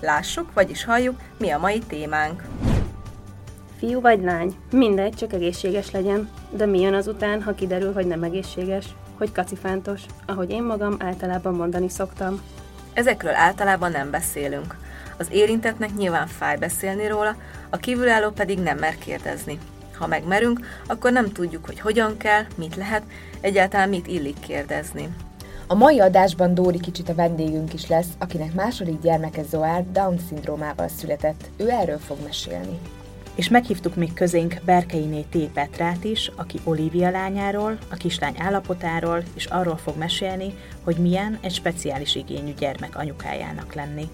Lássuk, vagyis halljuk, mi a mai témánk. Fiú vagy lány, mindegy, csak egészséges legyen. De mi jön azután, ha kiderül, hogy nem egészséges? Hogy kacifántos, ahogy én magam általában mondani szoktam. Ezekről általában nem beszélünk. Az érintetnek nyilván fáj beszélni róla, a kívülálló pedig nem mer kérdezni. Ha megmerünk, akkor nem tudjuk, hogy hogyan kell, mit lehet, egyáltalán mit illik kérdezni. A mai adásban Dóri kicsit a vendégünk is lesz, akinek második gyermeke Zoár Down-szindrómával született. Ő erről fog mesélni. és meghívtuk még közénk Berkeiné T. Petrát is, aki Olivia lányáról, a kislány állapotáról, és arról fog mesélni, hogy milyen egy speciális igényű gyermek anyukájának lenni.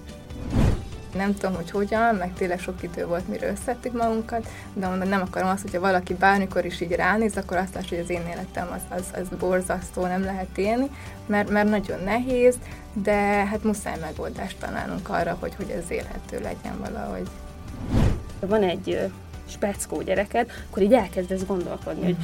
Nem tudom, hogy hogyan, meg tényleg sok idő volt, mire összettük magunkat, de mondom, nem akarom azt, hogyha valaki bármikor is így ránéz, akkor azt lássa, hogy az én életem az, az, az borzasztó, nem lehet élni, mert, mert nagyon nehéz, de hát muszáj megoldást találnunk arra, hogy, hogy ez élhető legyen valahogy. Van egy speckó gyereked, akkor így elkezdesz gondolkodni, hogy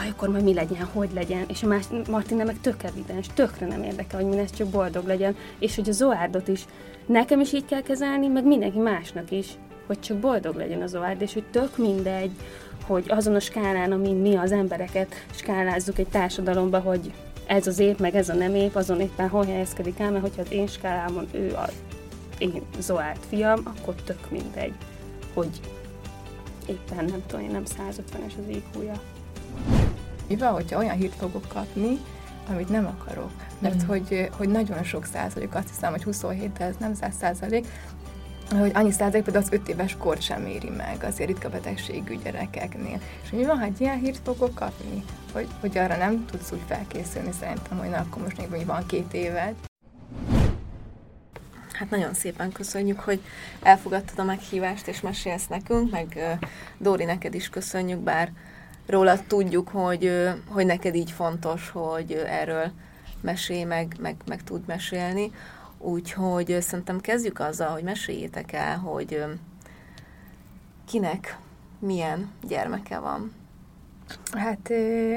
aj, akkor majd mi legyen, hogy legyen, és a más, Martina meg tök evidens, tökre nem érdekel, hogy mi lesz, csak boldog legyen, és hogy a Zoárdot is. Nekem is így kell kezelni, meg mindenki másnak is, hogy csak boldog legyen a Zoárd, és hogy tök mindegy, hogy azon a skálán, amin mi az embereket skálázzuk egy társadalomba, hogy ez az ép, meg ez a nem ép, azon éppen hol helyezkedik el, mert hogyha az én skálámon ő a én Zoárd fiam, akkor tök mindegy, hogy éppen nem tudom, én nem 150-es az IQ-ja. Mi van, hogyha olyan hírt fogok kapni, amit nem akarok. Mert mm. hogy, hogy nagyon sok százalék, azt hiszem, hogy 27, de ez nem 100 százalék, hogy annyi százalék például az 5 éves kort sem éri meg azért ritka betegségű gyerekeknél. És mi van, ha egy ilyen hírt fogok kapni, hogy, hogy arra nem tudsz úgy felkészülni szerintem, hogy na, akkor most még van két éved. Hát nagyon szépen köszönjük, hogy elfogadtad a meghívást és mesélsz nekünk, meg Dóri, neked is köszönjük, bár róla tudjuk, hogy, hogy neked így fontos, hogy erről mesélj, meg, meg, meg tud mesélni. Úgyhogy szerintem kezdjük azzal, hogy meséljétek el, hogy kinek milyen gyermeke van. Hát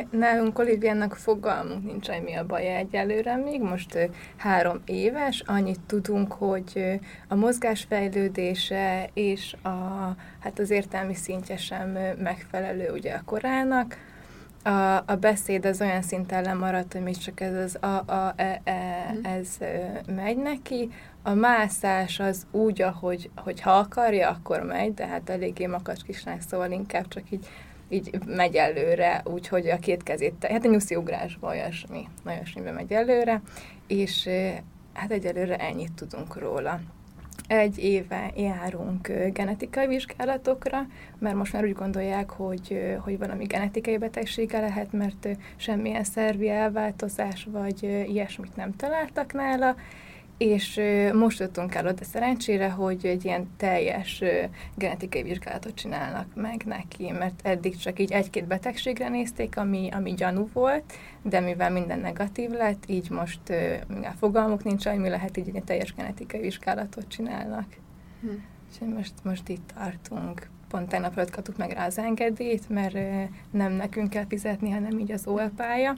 nálunk Oliviának fogalmunk nincs, hogy mi a baja egyelőre még. Most három éves, annyit tudunk, hogy a mozgásfejlődése és a, hát az értelmi szintje sem megfelelő ugye a korának. A, a beszéd az olyan szinten lemaradt, hogy még csak ez az a, a, e, e, ez ö, megy neki. A mászás az úgy, ahogy hogy ha akarja, akkor megy, de hát eléggé makacs kislány, szóval inkább csak így így megy előre, úgyhogy a két kezét, hát a nyuszi ugrásba olyasmi, olyasmibe megy előre, és hát egyelőre ennyit tudunk róla. Egy éve járunk genetikai vizsgálatokra, mert most már úgy gondolják, hogy, hogy valami genetikai betegsége lehet, mert semmilyen szervi elváltozás vagy ilyesmit nem találtak nála, és most jutottunk el oda szerencsére, hogy egy ilyen teljes genetikai vizsgálatot csinálnak meg neki, mert eddig csak így egy-két betegségre nézték, ami, ami gyanú volt, de mivel minden negatív lett, így most, mivel fogalmuk nincs, hogy mi lehet, így egy teljes genetikai vizsgálatot csinálnak. Hm. És most, most itt tartunk. Pont tegnap előtt kaptuk meg rá az engedélyt, mert nem nekünk kell fizetni, hanem így az OLPÁja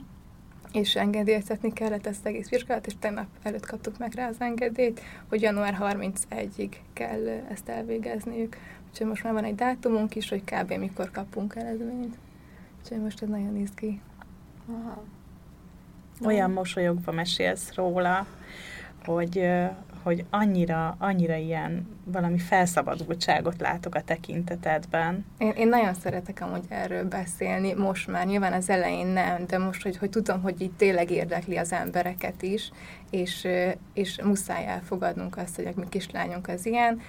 és engedélyeztetni kellett ezt az egész vizsgálat, és tegnap előtt kaptuk meg rá az engedélyt, hogy január 31-ig kell ezt elvégezniük. Úgyhogy most már van egy dátumunk is, hogy kb. mikor kapunk eredményt. Úgyhogy most ez nagyon izgi. Aha. Olyan mosolyogva mesélsz róla, hogy, hogy annyira, annyira ilyen valami felszabadultságot látok a tekintetedben. Én, én nagyon szeretek amúgy erről beszélni, most már nyilván az elején nem, de most, hogy, hogy tudom, hogy így tényleg érdekli az embereket is, és, és muszáj elfogadnunk azt, hogy a mi kislányunk az ilyen.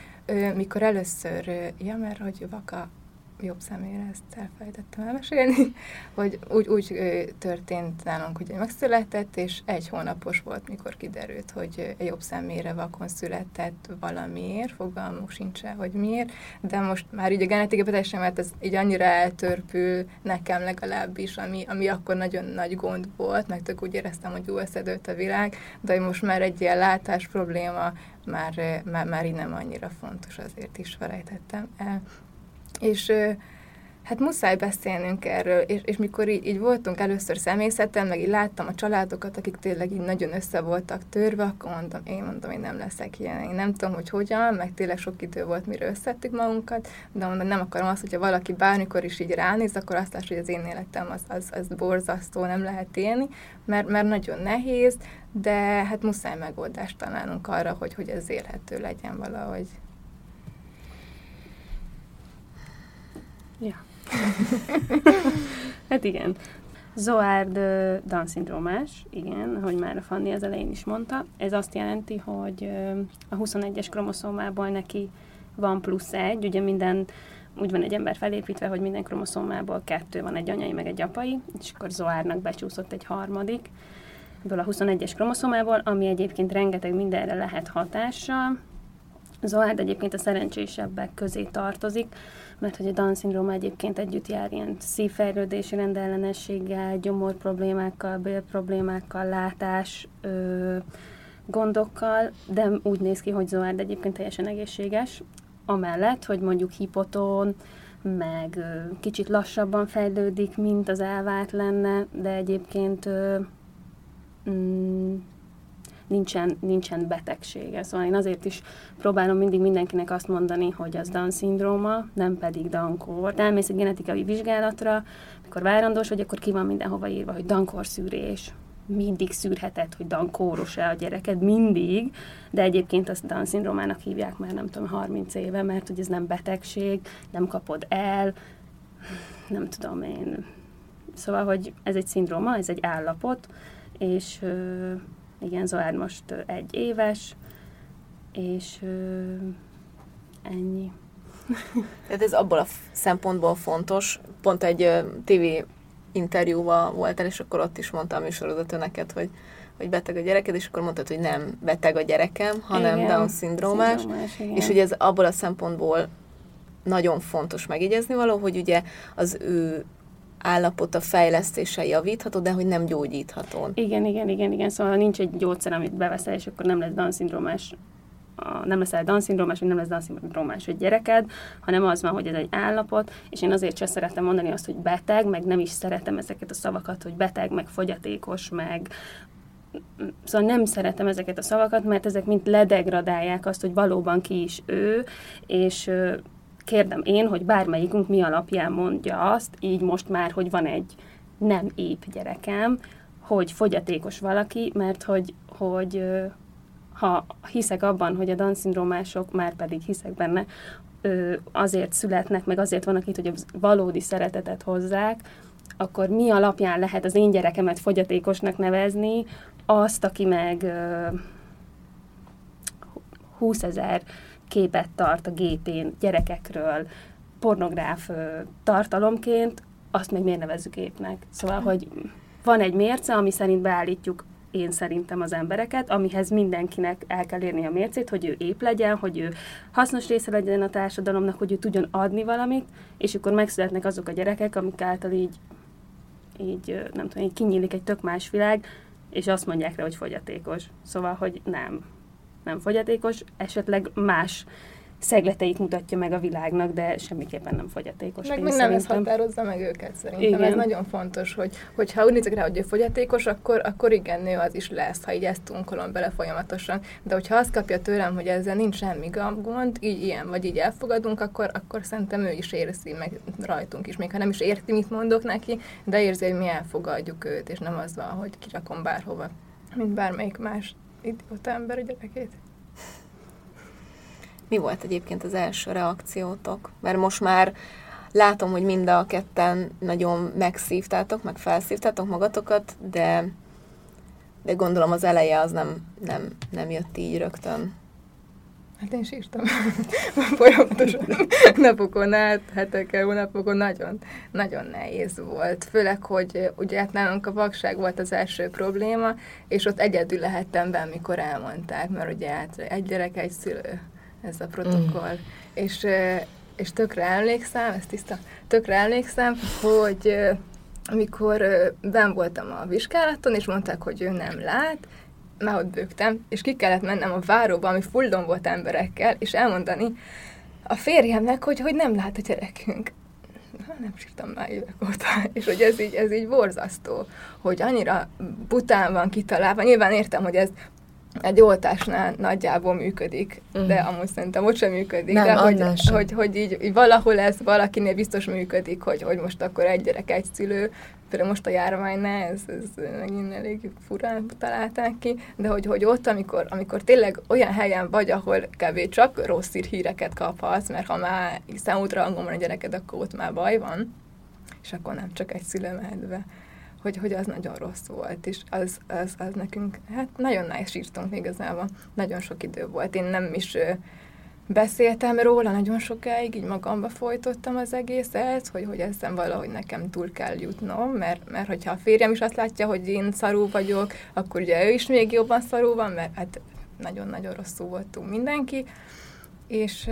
Mikor először, ja, mert hogy Vaka jobb személyre ezt elfelejtettem elmesélni, hogy úgy, úgy történt nálunk, hogy megszületett, és egy hónapos volt, mikor kiderült, hogy jobb személyre vakon született valamiért, fogalmuk sincs el, hogy miért, de most már így a genetikai betegség, mert ez így annyira eltörpül nekem legalábbis, ami, ami akkor nagyon nagy gond volt, meg tök úgy éreztem, hogy jó a világ, de most már egy ilyen látás probléma már, már, már így nem annyira fontos, azért is felejtettem el. És hát muszáj beszélnünk erről, és, és mikor így, így voltunk először személyzetem, meg így láttam a családokat, akik tényleg így nagyon össze voltak törve, akkor mondtam, én mondom, én nem leszek ilyen, én nem tudom, hogy hogyan, meg tényleg sok idő volt, mire összettük magunkat, de mondom, nem akarom azt, hogyha valaki bármikor is így ránéz, akkor azt láss, hogy az én életem az, az, az borzasztó, nem lehet élni, mert, mert nagyon nehéz, de hát muszáj megoldást találnunk arra, hogy, hogy ez élhető legyen valahogy. Ja. hát igen. Zoárd Down-szindrómás, igen, ahogy már a Fanni az elején is mondta. Ez azt jelenti, hogy a 21-es kromoszómából neki van plusz egy, ugye minden úgy van egy ember felépítve, hogy minden kromoszómából kettő van, egy anyai, meg egy apai, és akkor Zoárnak becsúszott egy harmadik, ebből a 21-es kromoszómából, ami egyébként rengeteg mindenre lehet hatással. Zoárd egyébként a szerencsésebbek közé tartozik, mert hogy a Down-szindróma egyébként együtt jár ilyen szívfejlődési rendellenességgel, gyomor problémákkal, bél problémákkal, látás ö, gondokkal, de úgy néz ki, hogy Zoárd egyébként teljesen egészséges, amellett, hogy mondjuk hipoton, meg ö, kicsit lassabban fejlődik, mint az elvárt lenne, de egyébként ö, mm, nincsen, nincsen betegsége. Szóval én azért is próbálom mindig mindenkinek azt mondani, hogy az Down-szindróma, nem pedig Down-kór. Elmész egy genetikai vizsgálatra, amikor várandós vagy, akkor ki van mindenhova írva, hogy Down-kór szűrés mindig szűrheted, hogy Down-kóros-e a gyereked, mindig, de egyébként azt Down-szindrómának hívják már nem tudom, 30 éve, mert hogy ez nem betegség, nem kapod el, nem tudom én. Szóval, hogy ez egy szindróma, ez egy állapot, és igen, Zoárd most egy éves, és ö, ennyi. Tehát ez abból a szempontból fontos. Pont egy TV interjúval voltál, és akkor ott is mondtam a műsorozatő neked, hogy, hogy beteg a gyereked, és akkor mondtad, hogy nem beteg a gyerekem, hanem igen, Down-szindrómás. És ugye ez abból a szempontból nagyon fontos megjegyezni való, hogy ugye az ő állapota fejlesztése javítható, de hogy nem gyógyítható. Igen, igen, igen, igen. Szóval nincs egy gyógyszer, amit beveszel, és akkor nem lesz Down-szindrómás a, nem leszel Down-szindrómás, vagy nem lesz Down-szindrómás egy gyereked, hanem az van, hogy ez egy állapot, és én azért sem szeretem mondani azt, hogy beteg, meg nem is szeretem ezeket a szavakat, hogy beteg, meg fogyatékos, meg Szóval nem szeretem ezeket a szavakat, mert ezek mind ledegradálják azt, hogy valóban ki is ő, és kérdem én, hogy bármelyikünk mi alapján mondja azt, így most már, hogy van egy nem épp gyerekem, hogy fogyatékos valaki, mert hogy, hogy ha hiszek abban, hogy a Down-szindrómások, már pedig hiszek benne, azért születnek, meg azért vannak itt, hogy a valódi szeretetet hozzák, akkor mi alapján lehet az én gyerekemet fogyatékosnak nevezni, azt, aki meg 20 ezer képet tart a gépén gyerekekről, pornográf tartalomként, azt meg miért nevezzük gépnek. Szóval, hogy van egy mérce, ami szerint beállítjuk én szerintem az embereket, amihez mindenkinek el kell érni a mércét, hogy ő ép legyen, hogy ő hasznos része legyen a társadalomnak, hogy ő tudjon adni valamit, és akkor megszületnek azok a gyerekek, amik által így, így nem tudom, így kinyílik egy tök más világ, és azt mondják rá, hogy fogyatékos. Szóval, hogy nem nem fogyatékos, esetleg más szegleteit mutatja meg a világnak, de semmiképpen nem fogyatékos. Meg még nem ez határozza meg őket szerintem. Igen. Ez nagyon fontos, hogy, hogyha úgy nézek rá, hogy ő fogyatékos, akkor, akkor igen, nő az is lesz, ha így ezt tunkolom bele folyamatosan. De hogyha azt kapja tőlem, hogy ezzel nincs semmi gond, így ilyen, vagy így elfogadunk, akkor, akkor szerintem ő is érzi, meg rajtunk is. Még ha nem is érti, mit mondok neki, de érzi, hogy mi elfogadjuk őt, és nem az van, hogy kirakom bárhova, mint bármelyik más idióta ember a gyerekét. Mi volt egyébként az első reakciótok? Mert most már látom, hogy mind a ketten nagyon megszívtátok, meg felszívtátok magatokat, de, de gondolom az eleje az nem, nem, nem jött így rögtön. Hát én sírtam folyamatosan napokon át, hetekkel, hónapokon nagyon, nagyon nehéz volt. Főleg, hogy ugye hát nálunk a vakság volt az első probléma, és ott egyedül lehettem be, amikor elmondták, mert ugye hát egy gyerek, egy szülő ez a protokoll. Mm. És, és tökre emlékszem, ez tiszta, tökre emlékszem, hogy amikor ben voltam a vizsgálaton, és mondták, hogy ő nem lát, már ott bőgtem, és ki kellett mennem a váróba, ami fullon volt emberekkel, és elmondani a férjemnek, hogy, hogy nem lát a gyerekünk. Nem sírtam már évek óta, és hogy ez így, ez így borzasztó, hogy annyira bután van kitalálva. Nyilván értem, hogy ez egy oltásnál nagyjából működik, uh-huh. de amúgy szerintem ott sem működik. Nem, de hogy, sem. hogy, hogy így, így valahol ez valakinél biztos működik, hogy, hogy most akkor egy gyerek, egy szülő, például most a járványnál, ez, ez megint elég furán találták ki, de hogy, hogy ott, amikor, amikor tényleg olyan helyen vagy, ahol kb. csak rossz híreket kaphatsz, mert ha már hiszen útra van a gyereked, akkor ott már baj van, és akkor nem csak egy szülő mehet hogy, hogy az nagyon rossz volt, és az, az, az nekünk, hát nagyon nehéz sírtunk igazából, nagyon sok idő volt. Én nem is beszéltem róla nagyon sokáig, így magamba folytottam az egészet, hogy, hogy ezen valahogy nekem túl kell jutnom, mert, mert hogyha a férjem is azt látja, hogy én szarú vagyok, akkor ugye ő is még jobban szarú van, mert hát nagyon-nagyon rosszul voltunk mindenki, és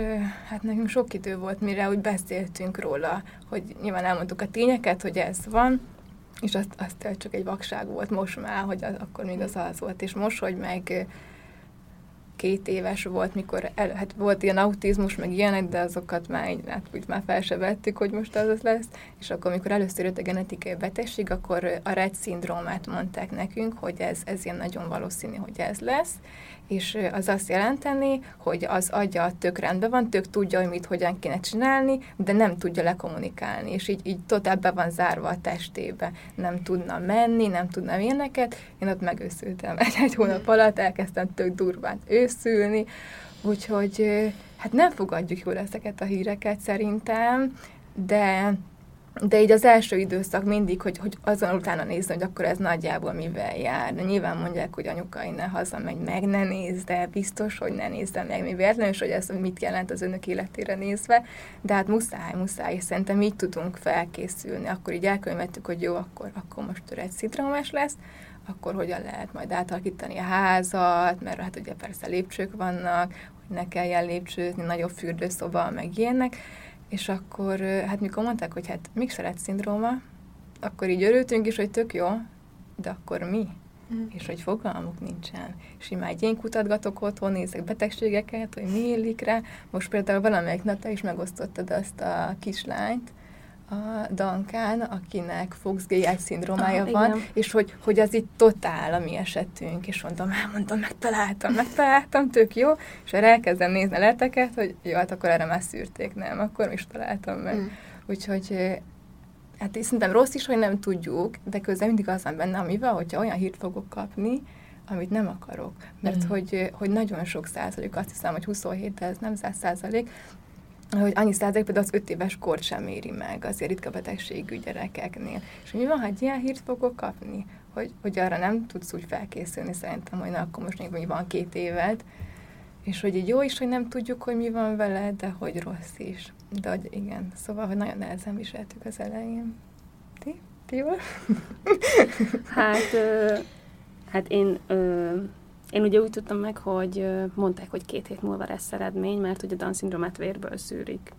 hát nekünk sok idő volt, mire úgy beszéltünk róla, hogy nyilván elmondtuk a tényeket, hogy ez van, és azt, azt csak egy vakság volt most már, hogy az, akkor még az az volt, és most, hogy meg két éves volt, mikor el, hát volt ilyen autizmus, meg ilyenek, de azokat már így, hát úgy már fel se vettük, hogy most az, lesz, és akkor, amikor először jött a genetikai betegség, akkor a Rett szindrómát mondták nekünk, hogy ez, ez ilyen nagyon valószínű, hogy ez lesz, és az azt jelenteni, hogy az agya tök rendben van, tök tudja, hogy mit hogyan kéne csinálni, de nem tudja lekommunikálni, és így, így totál be van zárva a testébe. Nem tudna menni, nem tudna ilyeneket. Én ott megőszültem egy-egy hónap alatt, elkezdtem tök durván őszülni, úgyhogy hát nem fogadjuk jól ezeket a híreket szerintem, de de így az első időszak mindig, hogy, hogy azon utána nézni, hogy akkor ez nagyjából mivel jár. De nyilván mondják, hogy anyukai ne hazamegy, meg ne nézd, de biztos, hogy ne nézze meg, mi véletlenül, és hogy ez mit jelent az önök életére nézve. De hát muszáj, muszáj, és szerintem így tudunk felkészülni. Akkor így elkönyvettük, hogy jó, akkor, akkor most egy szindrómás lesz, akkor hogyan lehet majd átalakítani a házat, mert hát ugye persze lépcsők vannak, hogy ne kelljen lépcsőzni, nagyobb fürdőszoba, meg ilyenek és akkor, hát mikor mondták, hogy hát mixelet szindróma, akkor így örültünk is, hogy tök jó, de akkor mi? Mm. És hogy fogalmuk nincsen. És már én kutatgatok otthon, nézek betegségeket, hogy mi illik rá. Most például valamelyik nap is megosztottad azt a kislányt, a Dankán, akinek Fox GI szindrómája ah, van, igen. és hogy, hogy az itt totál a mi esetünk, és mondom, elmondom, megtaláltam, megtaláltam, tök jó, és erre elkezdem nézni a leteket, hogy jó, hát akkor erre már szűrték, nem, akkor is találtam meg. Mm. Úgyhogy hát szerintem rossz is, hogy nem tudjuk, de közben mindig az van benne, amivel, hogyha olyan hírt fogok kapni, amit nem akarok. Mert mm. hogy, hogy nagyon sok százalék, azt hiszem, hogy 27, de ez nem száz százalék, hogy annyi százalék például az öt éves kort sem éri meg az ritka betegségű gyerekeknél. És mi van, ha egy ilyen hírt fogok kapni, hogy, hogy arra nem tudsz úgy felkészülni szerintem, hogy na, akkor most még van két évet, és hogy így jó is, hogy nem tudjuk, hogy mi van vele, de hogy rossz is. De hogy igen, szóval, hogy nagyon nehezen viseltük az elején. Ti? Ti jól? hát, ö, hát én ö, én ugye úgy tudtam meg, hogy mondták, hogy két hét múlva lesz eredmény, mert ugye Down-szindrómát vérből szűrik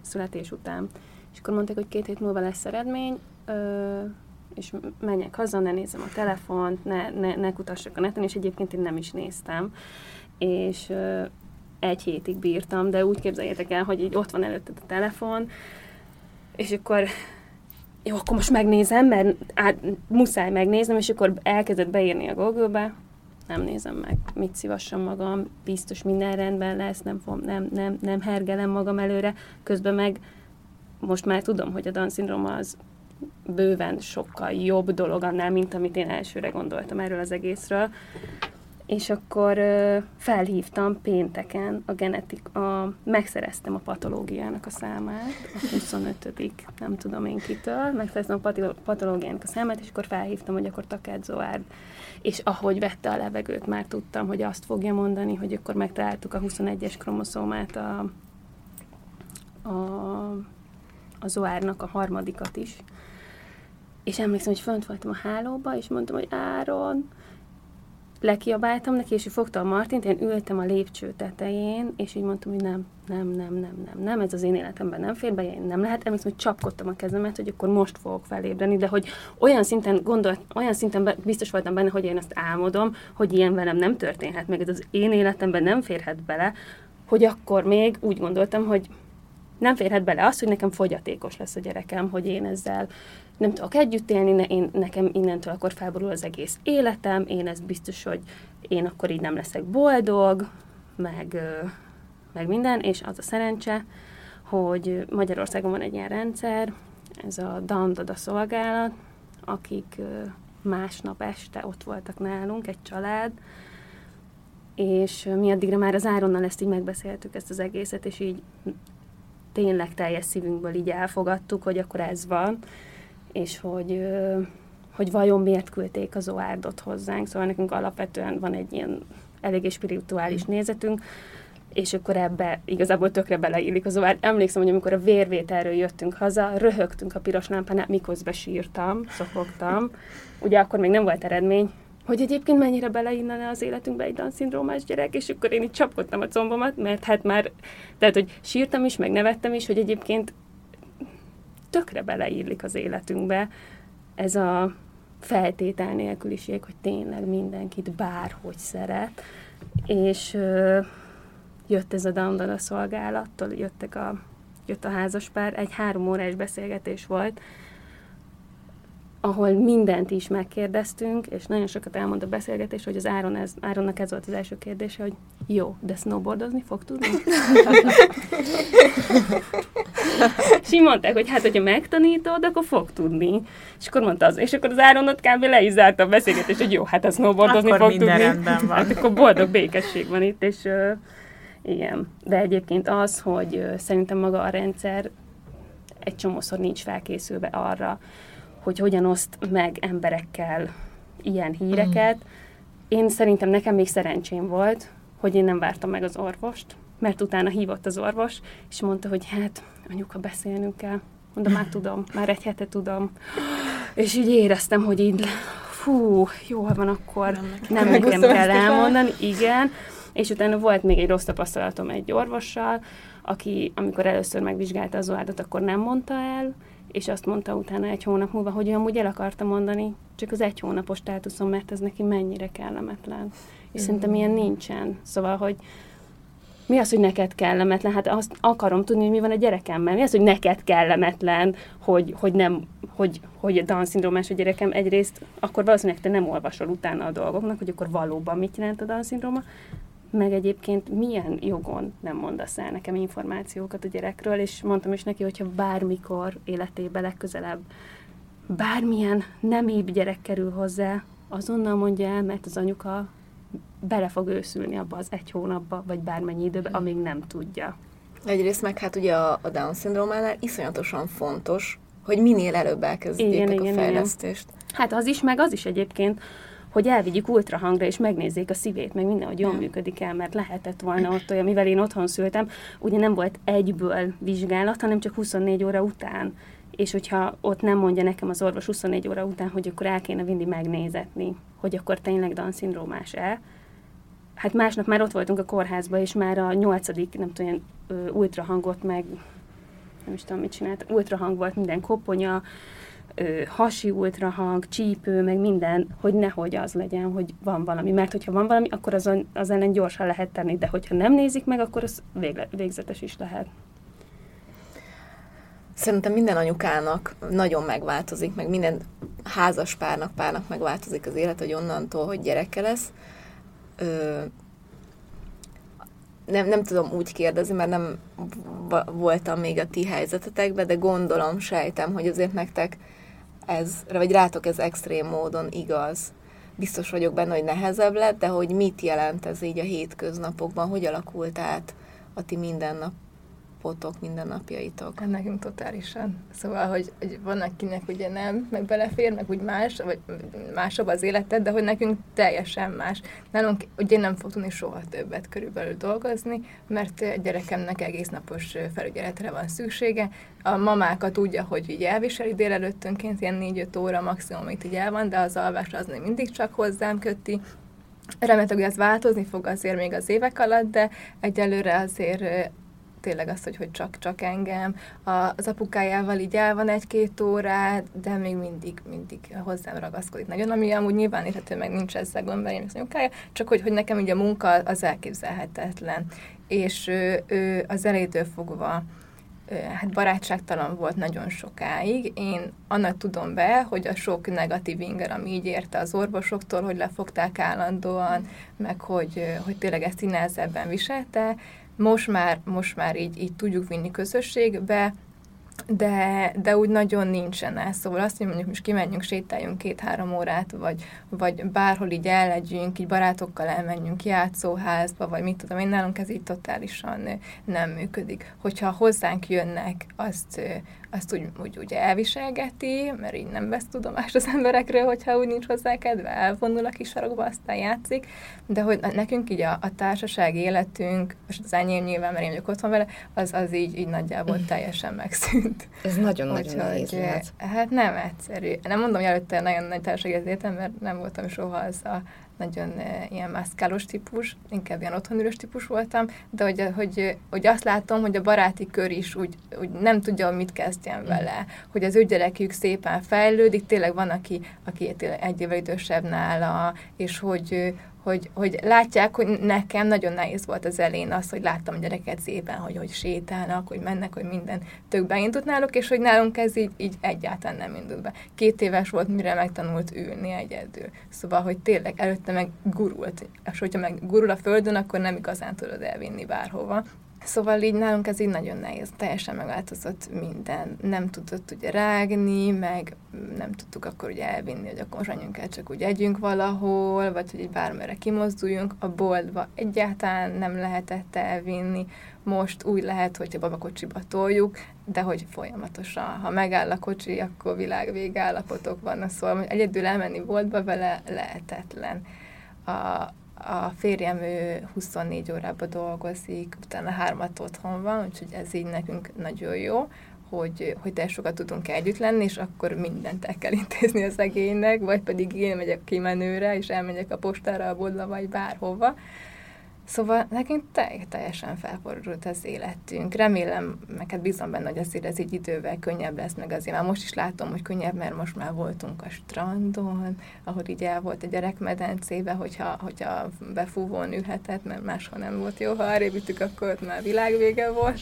születés után. És akkor mondták, hogy két hét múlva lesz eredmény, és menjek haza, ne nézem a telefont, ne, ne, ne kutassak a neten, és egyébként én nem is néztem. És egy hétig bírtam, de úgy képzeljétek el, hogy így ott van előtted a telefon, és akkor jó, akkor most megnézem, mert át, muszáj megnéznem, és akkor elkezdett beírni a Google-be, nem nézem meg, mit szívassam magam, biztos minden rendben lesz, nem, nem, nem, nem hergelem magam előre, közben meg most már tudom, hogy a Down az bőven sokkal jobb dolog annál, mint amit én elsőre gondoltam erről az egészről. és akkor ö, felhívtam pénteken a genetik, a, megszereztem a patológiának a számát, a 25 nem tudom én kitől, megszereztem a patológiának a számát, és akkor felhívtam, hogy akkor Takács Zoárd. És ahogy vette a levegőt, már tudtam, hogy azt fogja mondani, hogy akkor megtaláltuk a 21-es kromoszómát a, a, a Zoárnak a harmadikat is. És emlékszem, hogy fönt voltam a hálóba, és mondtam, hogy Áron, lekiabáltam neki, és ő fogta a Martint, én ültem a lépcső tetején, és így mondtam, hogy nem, nem, nem, nem, nem, nem, ez az én életemben nem fér be, én nem lehet, emlékszem, hogy csapkodtam a kezemet, hogy akkor most fogok felébreni, de hogy olyan szinten gondolt, olyan szinten be, biztos voltam benne, hogy én ezt álmodom, hogy ilyen velem nem történhet meg, ez az én életemben nem férhet bele, hogy akkor még úgy gondoltam, hogy nem férhet bele az, hogy nekem fogyatékos lesz a gyerekem, hogy én ezzel nem tudok együtt élni, ne, én, nekem innentől akkor felborul az egész életem, én ez biztos, hogy én akkor így nem leszek boldog, meg, meg minden, és az a szerencse, hogy Magyarországon van egy ilyen rendszer, ez a Dandada szolgálat, akik másnap este ott voltak nálunk, egy család, és mi addigra már az Áronnal ezt így megbeszéltük, ezt az egészet, és így tényleg teljes szívünkből így elfogadtuk, hogy akkor ez van, és hogy, hogy vajon miért küldték az Oárdot hozzánk. Szóval nekünk alapvetően van egy ilyen eléggé spirituális nézetünk, és akkor ebbe igazából tökre beleillik az Oárd. Emlékszem, hogy amikor a vérvételről jöttünk haza, röhögtünk a piros lámpánál, miközben sírtam, szopogtam. Ugye akkor még nem volt eredmény, hogy egyébként mennyire beleinnene az életünkbe egy Down-szindrómás gyerek, és akkor én itt csapkodtam a combomat, mert hát már, tehát, hogy sírtam is, meg nevettem is, hogy egyébként tökre beleillik az életünkbe ez a feltétel nélküliség, hogy tényleg mindenkit bárhogy szeret, és ö, jött ez a Dandana szolgálattól, jöttek a, jött a házaspár, egy három órás beszélgetés volt, ahol mindent is megkérdeztünk, és nagyon sokat elmond a beszélgetés, hogy az Áron ez, Áronnak ez volt az első kérdése, hogy jó, de snowboardozni fog tudni? és így mondták, hogy hát, hogyha megtanítod, akkor fog tudni. És akkor mondta az, és akkor az Áron ott kb. le is zárta a beszélgetést, hogy jó, hát a snowboardozni akkor fog tudni. van. Hát akkor boldog békesség van itt, és uh, igen. De egyébként az, hogy uh, szerintem maga a rendszer egy csomószor nincs felkészülve arra, hogy hogyan oszt meg emberekkel ilyen híreket. Mm. Én szerintem nekem még szerencsém volt, hogy én nem vártam meg az orvost, mert utána hívott az orvos, és mondta, hogy hát, anyuka, beszélnünk kell. Mondom, már tudom, már egy hete tudom. És így éreztem, hogy így, fú, jó van, akkor nem, nem nekem kell elmondani. Igen. És utána volt még egy rossz tapasztalatom egy orvossal, aki, amikor először megvizsgálta az oldalt, akkor nem mondta el, és azt mondta utána egy hónap múlva, hogy ő amúgy el akarta mondani, csak az egy hónapos státuszom, mert ez neki mennyire kellemetlen. És mm. szerintem ilyen nincsen. Szóval, hogy mi az, hogy neked kellemetlen? Hát azt akarom tudni, hogy mi van a gyerekemmel. Mi az, hogy neked kellemetlen, hogy, hogy nem, hogy, hogy Down-szindrómás a gyerekem egyrészt, akkor valószínűleg te nem olvasol utána a dolgoknak, hogy akkor valóban mit jelent a Down-szindróma, meg egyébként milyen jogon nem mondasz el nekem információkat a gyerekről, és mondtam is neki, hogyha bármikor életébe legközelebb bármilyen nem épp gyerek kerül hozzá, azonnal mondja el, mert az anyuka bele fog őszülni abba az egy hónapba, vagy bármennyi időbe, amíg nem tudja. Egyrészt meg hát ugye a, a Down-szindrómánál iszonyatosan fontos, hogy minél előbb elkezdjék a fejlesztést. Igen. Hát az is, meg az is egyébként, hogy elvigyük ultrahangra, és megnézzék a szívét, meg minden, hogy jól működik el, mert lehetett volna ott olyan, mivel én otthon szültem, ugye nem volt egyből vizsgálat, hanem csak 24 óra után. És hogyha ott nem mondja nekem az orvos 24 óra után, hogy akkor el kéne vinni megnézetni, hogy akkor tényleg Down-szindrómás-e, hát másnap már ott voltunk a kórházban, és már a nyolcadik, nem tudom, ilyen ultrahangot meg, nem is tudom, mit csinált, ultrahang volt, minden koponya, ö, hasi ultrahang, csípő, meg minden, hogy nehogy az legyen, hogy van valami. Mert hogyha van valami, akkor azon, az ellen gyorsan lehet tenni, de hogyha nem nézik meg, akkor az végle, végzetes is lehet. Szerintem minden anyukának nagyon megváltozik, meg minden házas párnak, párnak megváltozik az élet, hogy onnantól, hogy gyereke lesz. Ö, nem, nem tudom úgy kérdezni, mert nem voltam még a ti helyzetetekben, de gondolom, sejtem, hogy azért nektek ez, vagy rátok ez extrém módon igaz, biztos vagyok benne, hogy nehezebb lett, de hogy mit jelent ez így a hétköznapokban, hogy alakult át a ti mindennap napotok, mindennapjaitok? Hát nekünk totálisan. Szóval, hogy, hogy van akinek ugye nem, meg belefér, meg úgy más, vagy másabb az életed, de hogy nekünk teljesen más. Nálunk ugye nem fog tudni soha többet körülbelül dolgozni, mert gyerekemnek egész napos felügyeletre van szüksége. A mamákat tudja, hogy így elviseli délelőttönként, ilyen 4-5 óra maximum itt így el van, de az alvás az még mindig csak hozzám köti, hogy ez változni fog azért még az évek alatt, de egyelőre azért tényleg az, hogy, hogy csak, csak engem. A, az apukájával így el van egy-két órát, de még mindig, mindig hozzám ragaszkodik nagyon, ami amúgy nyilván érhető, meg nincs ezzel gond, mert én az anyukája, csak hogy, hogy nekem így a munka az elképzelhetetlen. És ő, ő az elétől fogva hát barátságtalan volt nagyon sokáig. Én annak tudom be, hogy a sok negatív inger, ami így érte az orvosoktól, hogy lefogták állandóan, meg hogy, hogy tényleg ezt így nehezebben viselte, most már, most már így, így tudjuk vinni közösségbe, de, de úgy nagyon nincsen ez. Szóval azt, hogy mondjuk most kimenjünk, sétáljunk két-három órát, vagy, vagy bárhol így ellegyünk, így barátokkal elmenjünk játszóházba, vagy mit tudom én, nálunk ez így totálisan nem működik. Hogyha hozzánk jönnek, azt, azt úgy, úgy, úgy elviselgeti, mert így nem vesz tudomást az emberekről, hogyha úgy nincs hozzá kedve, elvonul a kis sarokba, aztán játszik, de hogy nekünk így a, a társaság életünk, most az enyém nyilván, mert én vagyok otthon vele, az, az így, így nagyjából mm. teljesen megszűnt. Ez nagyon-nagyon nehéz lehet. Hát nem egyszerű. Nem mondom, hogy előtte nagyon nagy társaság életem, mert nem voltam soha az a nagyon uh, ilyen mászkálós típus, inkább ilyen otthonülős típus voltam, de hogy, hogy, hogy azt látom, hogy a baráti kör is úgy, úgy nem tudja, mit kezdjen mm. vele, hogy az ő gyerekük szépen fejlődik, tényleg van, aki, aki egy évvel idősebb nála, és hogy, hogy, hogy látják, hogy nekem nagyon nehéz volt az elén az, hogy láttam gyereket szépen, hogy, hogy sétálnak, hogy mennek, hogy minden tök beindult náluk, és hogy nálunk ez így, így egyáltalán nem indult be. Két éves volt, mire megtanult ülni egyedül. Szóval, hogy tényleg előtte meg gurult, és hogyha meg gurul a földön, akkor nem igazán tudod elvinni bárhova. Szóval így nálunk ez így nagyon nehéz, teljesen megváltozott minden. Nem tudott ugye rágni, meg nem tudtuk akkor ugye elvinni, hogy akkor most csak úgy együnk valahol, vagy hogy így bármire kimozduljunk. A boltba egyáltalán nem lehetett elvinni. Most úgy lehet, hogyha babakocsiba toljuk, de hogy folyamatosan. Ha megáll a kocsi, akkor világvége állapotok vannak. Szóval hogy egyedül elmenni boltba vele lehetetlen. A, a férjem ő 24 órában dolgozik, utána hármat otthon van, úgyhogy ez így nekünk nagyon jó, hogy, hogy de sokat tudunk együtt lenni, és akkor mindent el kell intézni a szegénynek, vagy pedig én megyek kimenőre, és elmegyek a postára, a boltba, vagy bárhova. Szóval nekünk teljesen felfordult az életünk. Remélem, meg hát bízom benne, hogy azért ez így idővel könnyebb lesz, meg azért már most is látom, hogy könnyebb, mert most már voltunk a strandon, ahol így el volt a gyerekmedencébe, hogyha, hogyha befúvón ülhetett, mert máshol nem volt jó, ha arrébb ütük, akkor ott már világvége volt.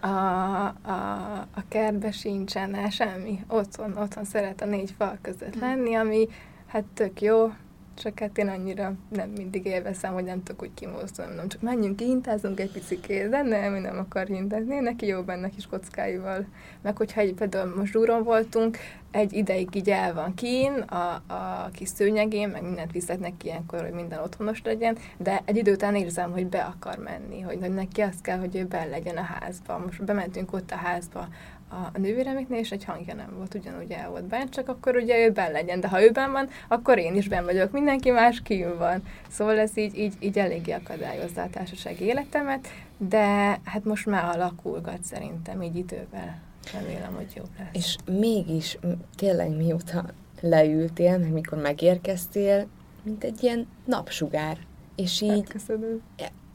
A, a, a kertbe sincsen semmi. Otthon, otthon szeret a négy fal között lenni, ami hát tök jó, csak hát én annyira nem mindig élvezem, hogy nem tudok úgy kimozdulni, nem csak menjünk, hintázunk egy picit, de nem, ő nem akar hintázni, neki jó benne kis kockáival. Meg hogyha egy, például most zsúron voltunk, egy ideig így el van kín, a, a kis szőnyegén, meg mindent viszek neki ilyenkor, hogy minden otthonos legyen, de egy idő után érzem, hogy be akar menni, hogy, hogy neki azt kell, hogy ő be legyen a házba. Most bementünk ott a házba, a nővéremiknél, és egy hangja nem volt, ugyanúgy el volt bent, csak akkor ugye ő ben legyen, de ha ő ben van, akkor én is ben vagyok, mindenki más kívül van. Szóval ez így, így, így eléggé akadályozza a társaság életemet, de hát most már alakulgat szerintem így idővel. Remélem, hogy jobb lesz. És mégis tényleg mióta leültél, meg mikor megérkeztél, mint egy ilyen napsugár. És így... Hát, köszönöm.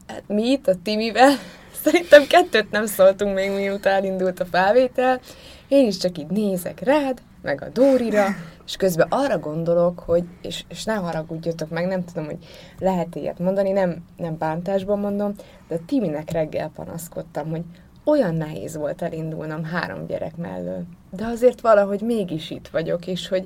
Hát mi itt a Timivel Szerintem kettőt nem szóltunk még, miután elindult a felvétel. Én is csak így nézek rád, meg a Dórira, és közben arra gondolok, hogy, és, és ne haragudjatok meg, nem tudom, hogy lehet ilyet mondani, nem, nem bántásban mondom, de Timinek reggel panaszkodtam, hogy olyan nehéz volt elindulnom három gyerek mellől. De azért valahogy mégis itt vagyok, és hogy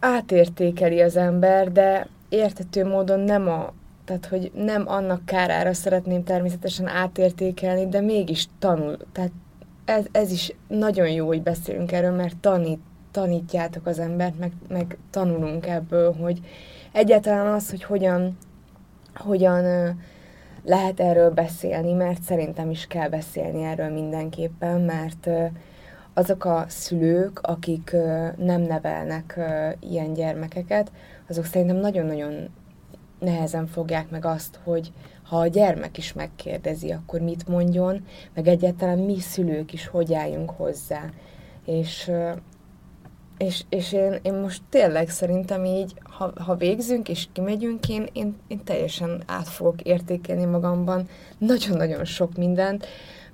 átértékeli az ember, de értető módon nem a, tehát, hogy nem annak kárára szeretném természetesen átértékelni, de mégis tanul. Tehát ez, ez is nagyon jó, hogy beszélünk erről, mert tanít, tanítjátok az embert, meg, meg tanulunk ebből, hogy egyáltalán az, hogy hogyan, hogyan lehet erről beszélni, mert szerintem is kell beszélni erről mindenképpen, mert azok a szülők, akik nem nevelnek ilyen gyermekeket, azok szerintem nagyon-nagyon nehezen fogják meg azt, hogy ha a gyermek is megkérdezi, akkor mit mondjon, meg egyáltalán mi szülők is hogy álljunk hozzá. És, és, és én, én most tényleg szerintem így, ha, ha végzünk és kimegyünk, én, én, én teljesen át fogok értékelni magamban nagyon-nagyon sok mindent,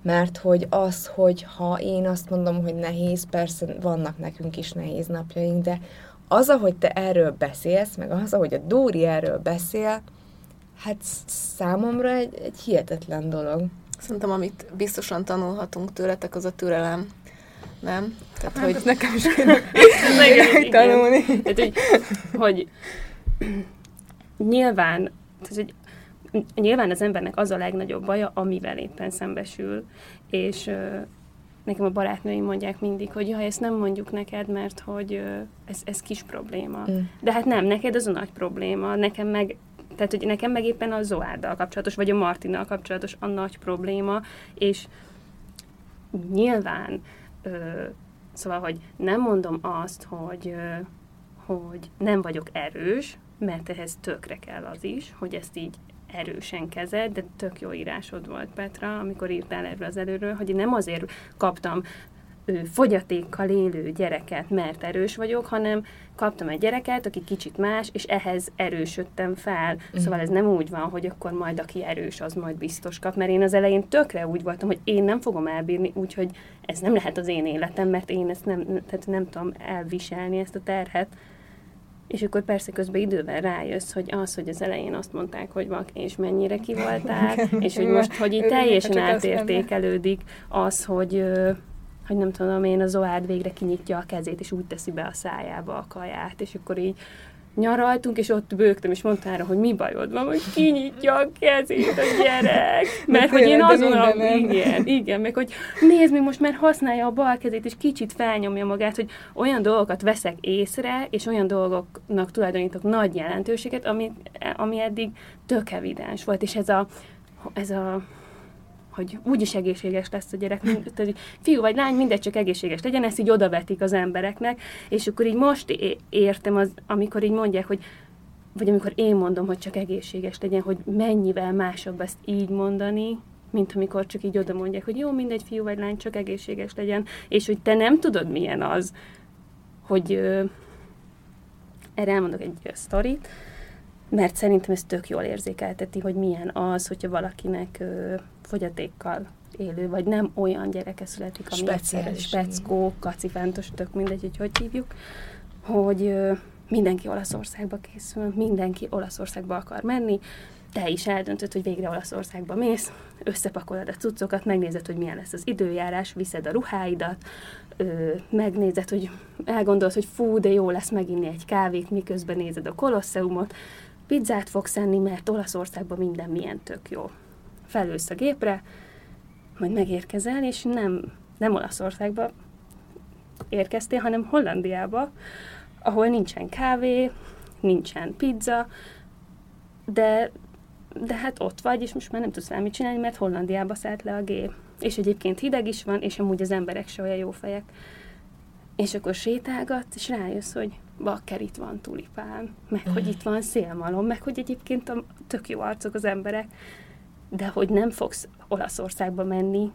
mert hogy az, hogy ha én azt mondom, hogy nehéz, persze vannak nekünk is nehéz napjaink, de az, ahogy te erről beszélsz, meg az, ahogy a Dóri erről beszél, hát számomra egy, egy hihetetlen dolog. Szerintem, amit biztosan tanulhatunk tőletek, az a türelem. Nem? Tehát, hát, hogy... nekem is kéne tanulni. Tehát, hogy, hogy nyilván, tehát, hogy nyilván az embernek az a legnagyobb baja, amivel éppen szembesül, és nekem a barátnőim mondják mindig, hogy jaj, ezt nem mondjuk neked, mert hogy ez, ez kis probléma. Mm. De hát nem, neked az a nagy probléma, nekem meg tehát, hogy nekem meg éppen a Zoárdal kapcsolatos, vagy a Martinnal kapcsolatos a nagy probléma, és nyilván, ö, szóval, hogy nem mondom azt, hogy, ö, hogy nem vagyok erős, mert ehhez tökre kell az is, hogy ezt így erősen kezed, de tök jó írásod volt, Petra, amikor írtál erről az előről, hogy én nem azért kaptam ő, fogyatékkal élő gyereket, mert erős vagyok, hanem kaptam egy gyereket, aki kicsit más, és ehhez erősödtem fel. Mm. Szóval ez nem úgy van, hogy akkor majd aki erős, az majd biztos kap, mert én az elején tökre úgy voltam, hogy én nem fogom elbírni, úgyhogy ez nem lehet az én életem, mert én ezt nem, tehát nem tudom elviselni ezt a terhet. És akkor persze közben idővel rájössz, hogy az, hogy az elején azt mondták, hogy vak, és mennyire ki voltál, és hogy most, hogy így teljesen átértékelődik az, hogy hogy nem tudom én, a Zoárd végre kinyitja a kezét, és úgy teszi be a szájába a kaját, és akkor így nyaraltunk, és ott bőgtem, és mondta rá, hogy mi bajod van, hogy kinyitja a kezét a gyerek. Mert hogy én azon a... Igen, igen, meg hogy nézd meg, most már használja a bal kezét, és kicsit felnyomja magát, hogy olyan dolgokat veszek észre, és olyan dolgoknak tulajdonítok nagy jelentőséget, ami, ami eddig tök evidens volt, és ez a, ez a hogy úgyis egészséges lesz a gyerek, tehát, fiú vagy lány, mindegy, csak egészséges legyen, ezt így odavetik az embereknek, és akkor így most értem, az, amikor így mondják, hogy vagy amikor én mondom, hogy csak egészséges legyen, hogy mennyivel másabb ezt így mondani, mint amikor csak így oda mondják, hogy jó, mindegy, fiú vagy lány, csak egészséges legyen, és hogy te nem tudod, milyen az, hogy ö, erre elmondok egy sztorit, mert szerintem ez tök jól érzékelteti, hogy milyen az, hogyha valakinek ö, fogyatékkal élő, vagy nem olyan gyereke születik, ami egyszerre speckó, kacifántos, tök mindegy, hogy hogy hívjuk, hogy ö, mindenki Olaszországba készül, mindenki Olaszországba akar menni, te is eldöntöd, hogy végre Olaszországba mész, összepakolod a cuccokat, megnézed, hogy milyen lesz az időjárás, viszed a ruháidat, ö, megnézed, hogy elgondolod, hogy fú, de jó lesz meginni egy kávét, miközben nézed a kolosseumot, pizzát fogsz enni, mert Olaszországban minden milyen tök jó. Felülsz a gépre, majd megérkezel, és nem, nem Olaszországba érkeztél, hanem Hollandiába, ahol nincsen kávé, nincsen pizza, de, de hát ott vagy, és most már nem tudsz mit csinálni, mert Hollandiába szállt le a gép. És egyébként hideg is van, és amúgy az emberek se olyan jó fejek. És akkor sétálgat, és rájössz, hogy bakker itt van tulipán, meg hogy mm. itt van szélmalom, meg hogy egyébként a, tök jó arcok az emberek, de hogy nem fogsz Olaszországba menni,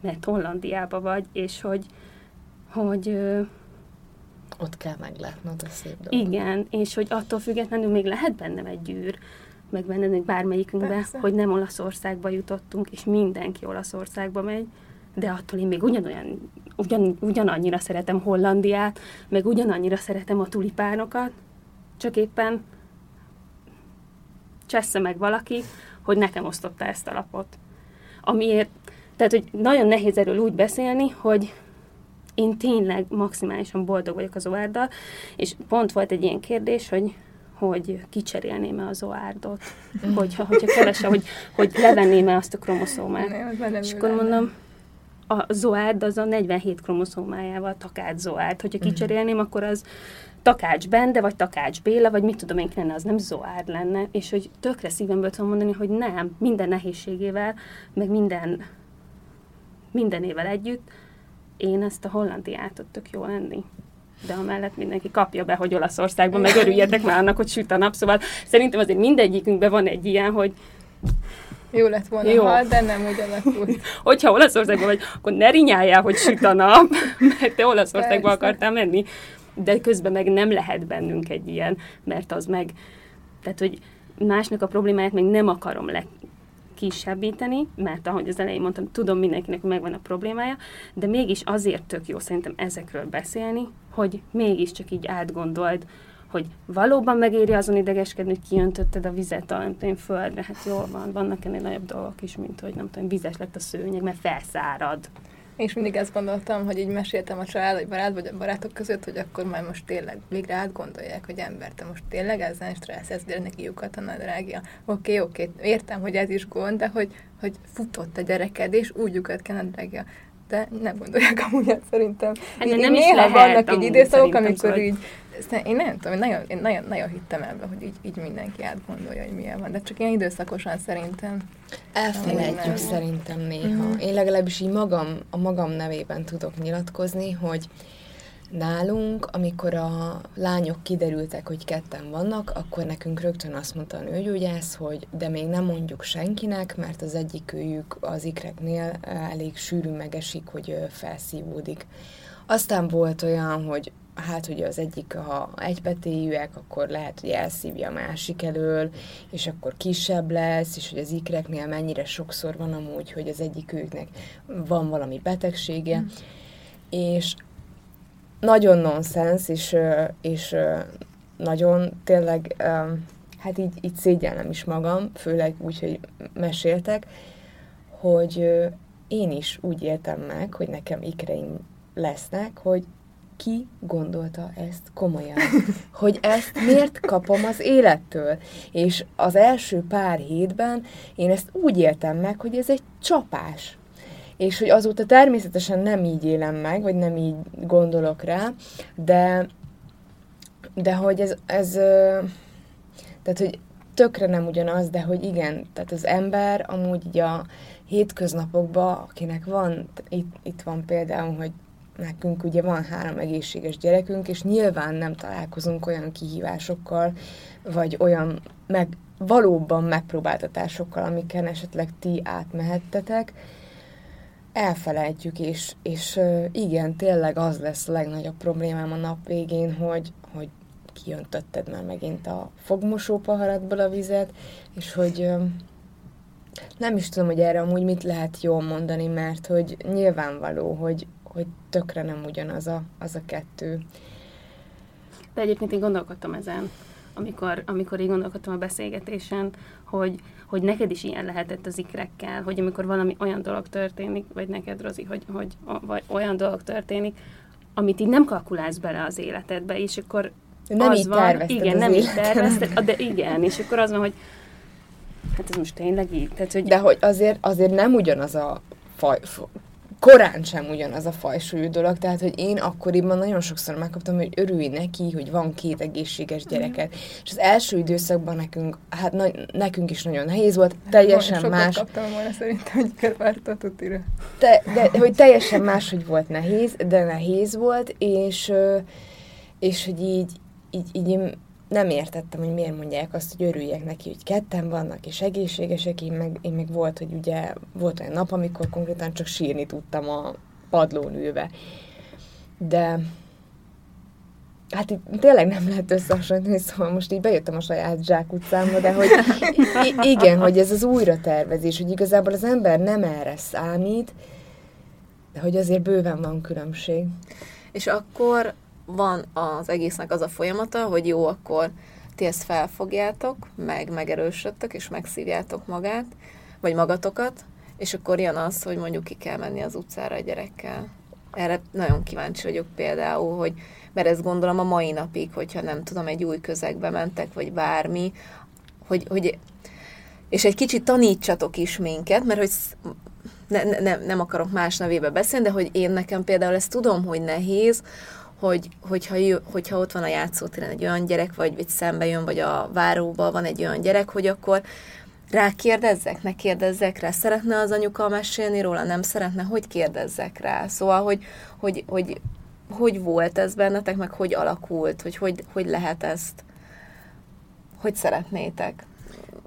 mert Hollandiába vagy, és hogy, hogy ö, ott kell meglátnod a szép dolgot. Igen, és hogy attól függetlenül még lehet bennem egy gyűr, meg benned bármelyikünkbe, hogy nem Olaszországba jutottunk, és mindenki Olaszországba megy, de attól én még ugyanolyan, ugyan, ugyanannyira szeretem Hollandiát, meg ugyanannyira szeretem a tulipánokat, csak éppen csessze meg valaki, hogy nekem osztotta ezt a lapot. Amiért, tehát, hogy nagyon nehéz erről úgy beszélni, hogy én tényleg maximálisan boldog vagyok az oárddal, és pont volt egy ilyen kérdés, hogy hogy kicserélném-e az oárdot, hogyha, hogyha keresem, hogy, hogy levenném-e azt a kromoszómát. és akkor mondom, a zoád az a 47 kromoszómájával takács zoád. Hogyha kicserélném, akkor az Takács Bende, vagy Takács Béla, vagy mit tudom én lenne, az nem Zoárd lenne, és hogy tökre szívemből tudom mondani, hogy nem, minden nehézségével, meg minden mindenével együtt, én ezt a hollandiát tök jó lenni. De amellett mindenki kapja be, hogy Olaszországban, meg örüljetek már annak, hogy süt a nap, szóval szerintem azért mindegyikünkben van egy ilyen, hogy jó lett volna, Jó. Ha, de nem úgy alakult. Hogyha Olaszországban vagy, akkor ne rinyáljál, hogy süt a nap, mert te Olaszországba Persze. akartál menni. De közben meg nem lehet bennünk egy ilyen, mert az meg, tehát, hogy másnak a problémáját meg nem akarom le, kisebbíteni, mert ahogy az elején mondtam, tudom mindenkinek megvan a problémája, de mégis azért tök jó szerintem ezekről beszélni, hogy mégiscsak így átgondold, hogy valóban megéri azon idegeskedni, hogy kiöntötted a vizet a nem tudom, földre, hát jól van, vannak ennél nagyobb dolgok is, mint hogy nem tudom, vizes lett a szőnyeg, mert felszárad. És mindig ezt gondoltam, hogy így meséltem a család, vagy barát, vagy a barátok között, hogy akkor majd most tényleg végre átgondolják, hogy ember, te most tényleg ezen stressz, ez neki lyukat a nadrágja. Oké, okay, oké, okay, értem, hogy ez is gond, de hogy, hogy futott a gyereked, és úgy lyukat kell nadrágja de nem gondolják amúgy ezt szerintem. Hát, így, nem néha is vannak egy időszakok, amikor így, én nem tudom, én nagyon, én nagyon, nagyon hittem ebbe, hogy így, így mindenki átgondolja, hogy milyen van, de csak ilyen időszakosan szerintem. Elfelejtjük szerintem néha. Mm-hmm. Én legalábbis így magam, a magam nevében tudok nyilatkozni, hogy Nálunk, amikor a lányok kiderültek, hogy ketten vannak, akkor nekünk rögtön azt mondta a nőgyógyász, hogy de még nem mondjuk senkinek, mert az egyik őjük az ikreknél elég sűrű megesik, hogy felszívódik. Aztán volt olyan, hogy hát ugye az egyik, ha egypetéjűek, akkor lehet, hogy elszívja a másik elől, és akkor kisebb lesz, és hogy az ikreknél mennyire sokszor van amúgy, hogy az egyik őknek van valami betegsége, mm. és nagyon nonsens, és, és nagyon tényleg, hát így, így szégyellem is magam, főleg úgy, hogy meséltek, hogy én is úgy éltem meg, hogy nekem ikreim lesznek, hogy ki gondolta ezt komolyan? Hogy ezt miért kapom az élettől? És az első pár hétben én ezt úgy éltem meg, hogy ez egy csapás és hogy azóta természetesen nem így élem meg, vagy nem így gondolok rá, de, de hogy ez, ez tehát, hogy tökre nem ugyanaz, de hogy igen, tehát az ember amúgy így a hétköznapokban, akinek van, itt, itt van például, hogy nekünk ugye van három egészséges gyerekünk, és nyilván nem találkozunk olyan kihívásokkal, vagy olyan meg, valóban megpróbáltatásokkal, amiken esetleg ti átmehettetek, elfelejtjük, és, és igen, tényleg az lesz a legnagyobb problémám a nap végén, hogy, hogy kijöntötted már megint a fogmosó paharatból a vizet, és hogy nem is tudom, hogy erre amúgy mit lehet jól mondani, mert hogy nyilvánvaló, hogy, hogy tökre nem ugyanaz a, az a kettő. De egyébként én gondolkodtam ezen, amikor, amikor így gondolkodtam a beszélgetésen, hogy, hogy neked is ilyen lehetett az ikrekkel, hogy amikor valami olyan dolog történik, vagy neked, Rozi, hogy, hogy vagy olyan dolog történik, amit így nem kalkulálsz bele az életedbe, és akkor nem az így van, igen, nem így tervezted, de igen, és akkor az van, hogy hát ez most tényleg így. Tehát, hogy... De hogy azért, azért nem ugyanaz a faj, korán sem ugyanaz a fajsúlyú dolog, tehát, hogy én akkoriban nagyon sokszor megkaptam, hogy örülj neki, hogy van két egészséges gyereket. Mm. És az első időszakban nekünk, hát na, nekünk is nagyon nehéz volt, teljesen Sokat más. kaptam volna szerintem, hogy körvárt a tutira. Te, de, hogy teljesen más, hogy volt nehéz, de nehéz volt, és, és hogy így, így, így nem értettem, hogy miért mondják azt, hogy örüljek neki, hogy ketten vannak, és egészségesek, én meg, én meg volt, hogy ugye volt olyan nap, amikor konkrétan csak sírni tudtam a padlón ülve. De hát itt tényleg nem lehet összehasonlítani, szóval most így bejöttem a saját zsák utcámba, de hogy igen, hogy ez az újratervezés, hogy igazából az ember nem erre számít, de hogy azért bőven van különbség. És akkor van az egésznek az a folyamata, hogy jó, akkor ti ezt felfogjátok, meg megerősödtök, és megszívjátok magát, vagy magatokat, és akkor jön az, hogy mondjuk ki kell menni az utcára a gyerekkel. Erre nagyon kíváncsi vagyok például, hogy, mert ezt gondolom a mai napig, hogyha nem tudom, egy új közegbe mentek, vagy bármi, hogy, hogy és egy kicsit tanítsatok is minket, mert hogy ne, ne, nem akarok más nevébe beszélni, de hogy én nekem például ezt tudom, hogy nehéz, hogy, hogyha, hogyha ott van a játszótéren egy olyan gyerek, vagy, vagy szembe jön, vagy a váróban van egy olyan gyerek, hogy akkor rákérdezzek, ne kérdezzek rá, szeretne az anyuka mesélni róla, nem szeretne, hogy kérdezzek rá. Szóval, hogy, hogy, hogy, hogy volt ez bennetek, meg hogy alakult, hogy hogy, hogy lehet ezt, hogy szeretnétek.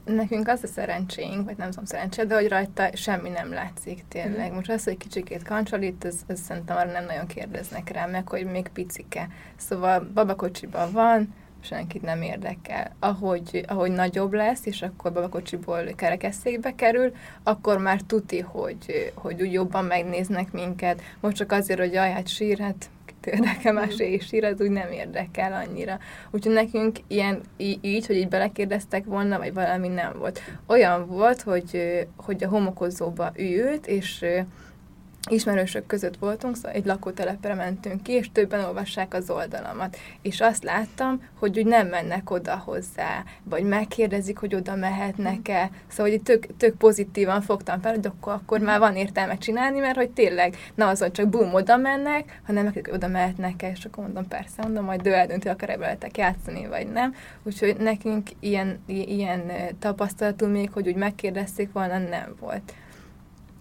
Nekünk az a szerencsénk, vagy nem tudom szerencsé, de hogy rajta semmi nem látszik tényleg. Most az, hogy kicsikét kancsalít, ez, ez szerintem arra nem nagyon kérdeznek rá, meg hogy még picike. Szóval babakocsiban van, senkit nem érdekel. Ahogy, ahogy nagyobb lesz, és akkor babakocsiból kerekesszékbe kerül, akkor már tuti, hogy, hogy úgy jobban megnéznek minket. Most csak azért, hogy jaj, hát sír, hát érdekel más és sír, az úgy nem érdekel annyira. Úgyhogy nekünk ilyen így, hogy így belekérdeztek volna, vagy valami nem volt. Olyan volt, hogy, hogy a homokozóba ült, és ismerősök között voltunk, szóval egy lakótelepre mentünk ki, és többen olvassák az oldalamat. És azt láttam, hogy úgy nem mennek oda hozzá, vagy megkérdezik, hogy oda mehetnek-e. Szóval, hogy tök, tök pozitívan fogtam fel, hogy akkor, akkor már van értelme csinálni, mert hogy tényleg, na azon csak bum, oda mennek, hanem oda mehetnek-e, és akkor mondom, persze, mondom, majd eldönti, akar veletek játszani, vagy nem. Úgyhogy nekünk ilyen, ilyen tapasztalatunk még, hogy úgy megkérdezték volna, nem volt.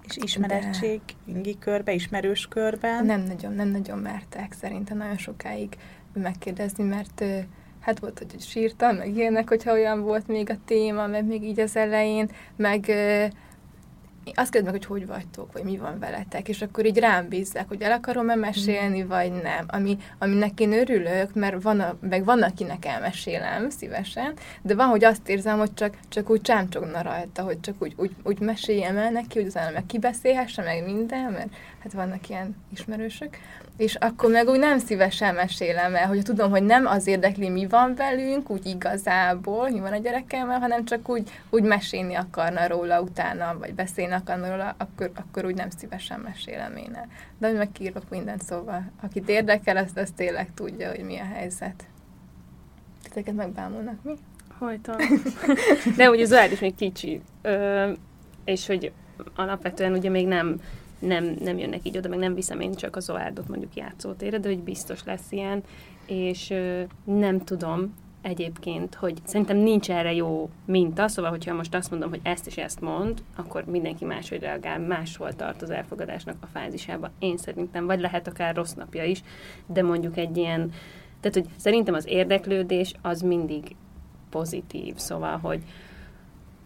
És ismerettség, ingi körbe, ismerős körben? Nem nagyon, nem nagyon mertek szerintem nagyon sokáig megkérdezni, mert hát volt, hogy sírtam, meg ilyenek, hogyha olyan volt még a téma, meg még így az elején, meg azt kérdezik meg, hogy hogy vagytok, vagy mi van veletek, és akkor így rám bízzák, hogy el akarom-e mesélni, mm. vagy nem. Ami, aminek én örülök, mert van, a, meg van, akinek elmesélem szívesen, de van, hogy azt érzem, hogy csak, csak úgy csámcsogna rajta, hogy csak úgy, úgy, úgy meséljem el neki, hogy utána meg kibeszélhesse, meg minden, mert hát vannak ilyen ismerősök, és akkor meg úgy nem szívesen mesélem el, hogy tudom, hogy nem az érdekli, mi van velünk, úgy igazából, mi van a gyerekemmel, hanem csak úgy, úgy mesélni akarna róla utána, vagy beszélni akarna róla, akkor, akkor úgy nem szívesen mesélem én el. De hogy megírok mindent, szóval akit érdekel, azt, azt tényleg tudja, hogy mi a helyzet. Titeket megbámulnak, mi? Hajtam. De ugye Zoád is még kicsi, Ö, és hogy alapvetően ugye még nem nem, nem jönnek így oda, meg nem viszem én csak az Zoárdot mondjuk játszótérre, de hogy biztos lesz ilyen, és ö, nem tudom egyébként, hogy szerintem nincs erre jó minta, szóval hogyha most azt mondom, hogy ezt és ezt mond, akkor mindenki máshogy reagál, máshol tart az elfogadásnak a fázisába. Én szerintem, vagy lehet akár rossz napja is, de mondjuk egy ilyen, tehát hogy szerintem az érdeklődés az mindig pozitív, szóval, hogy,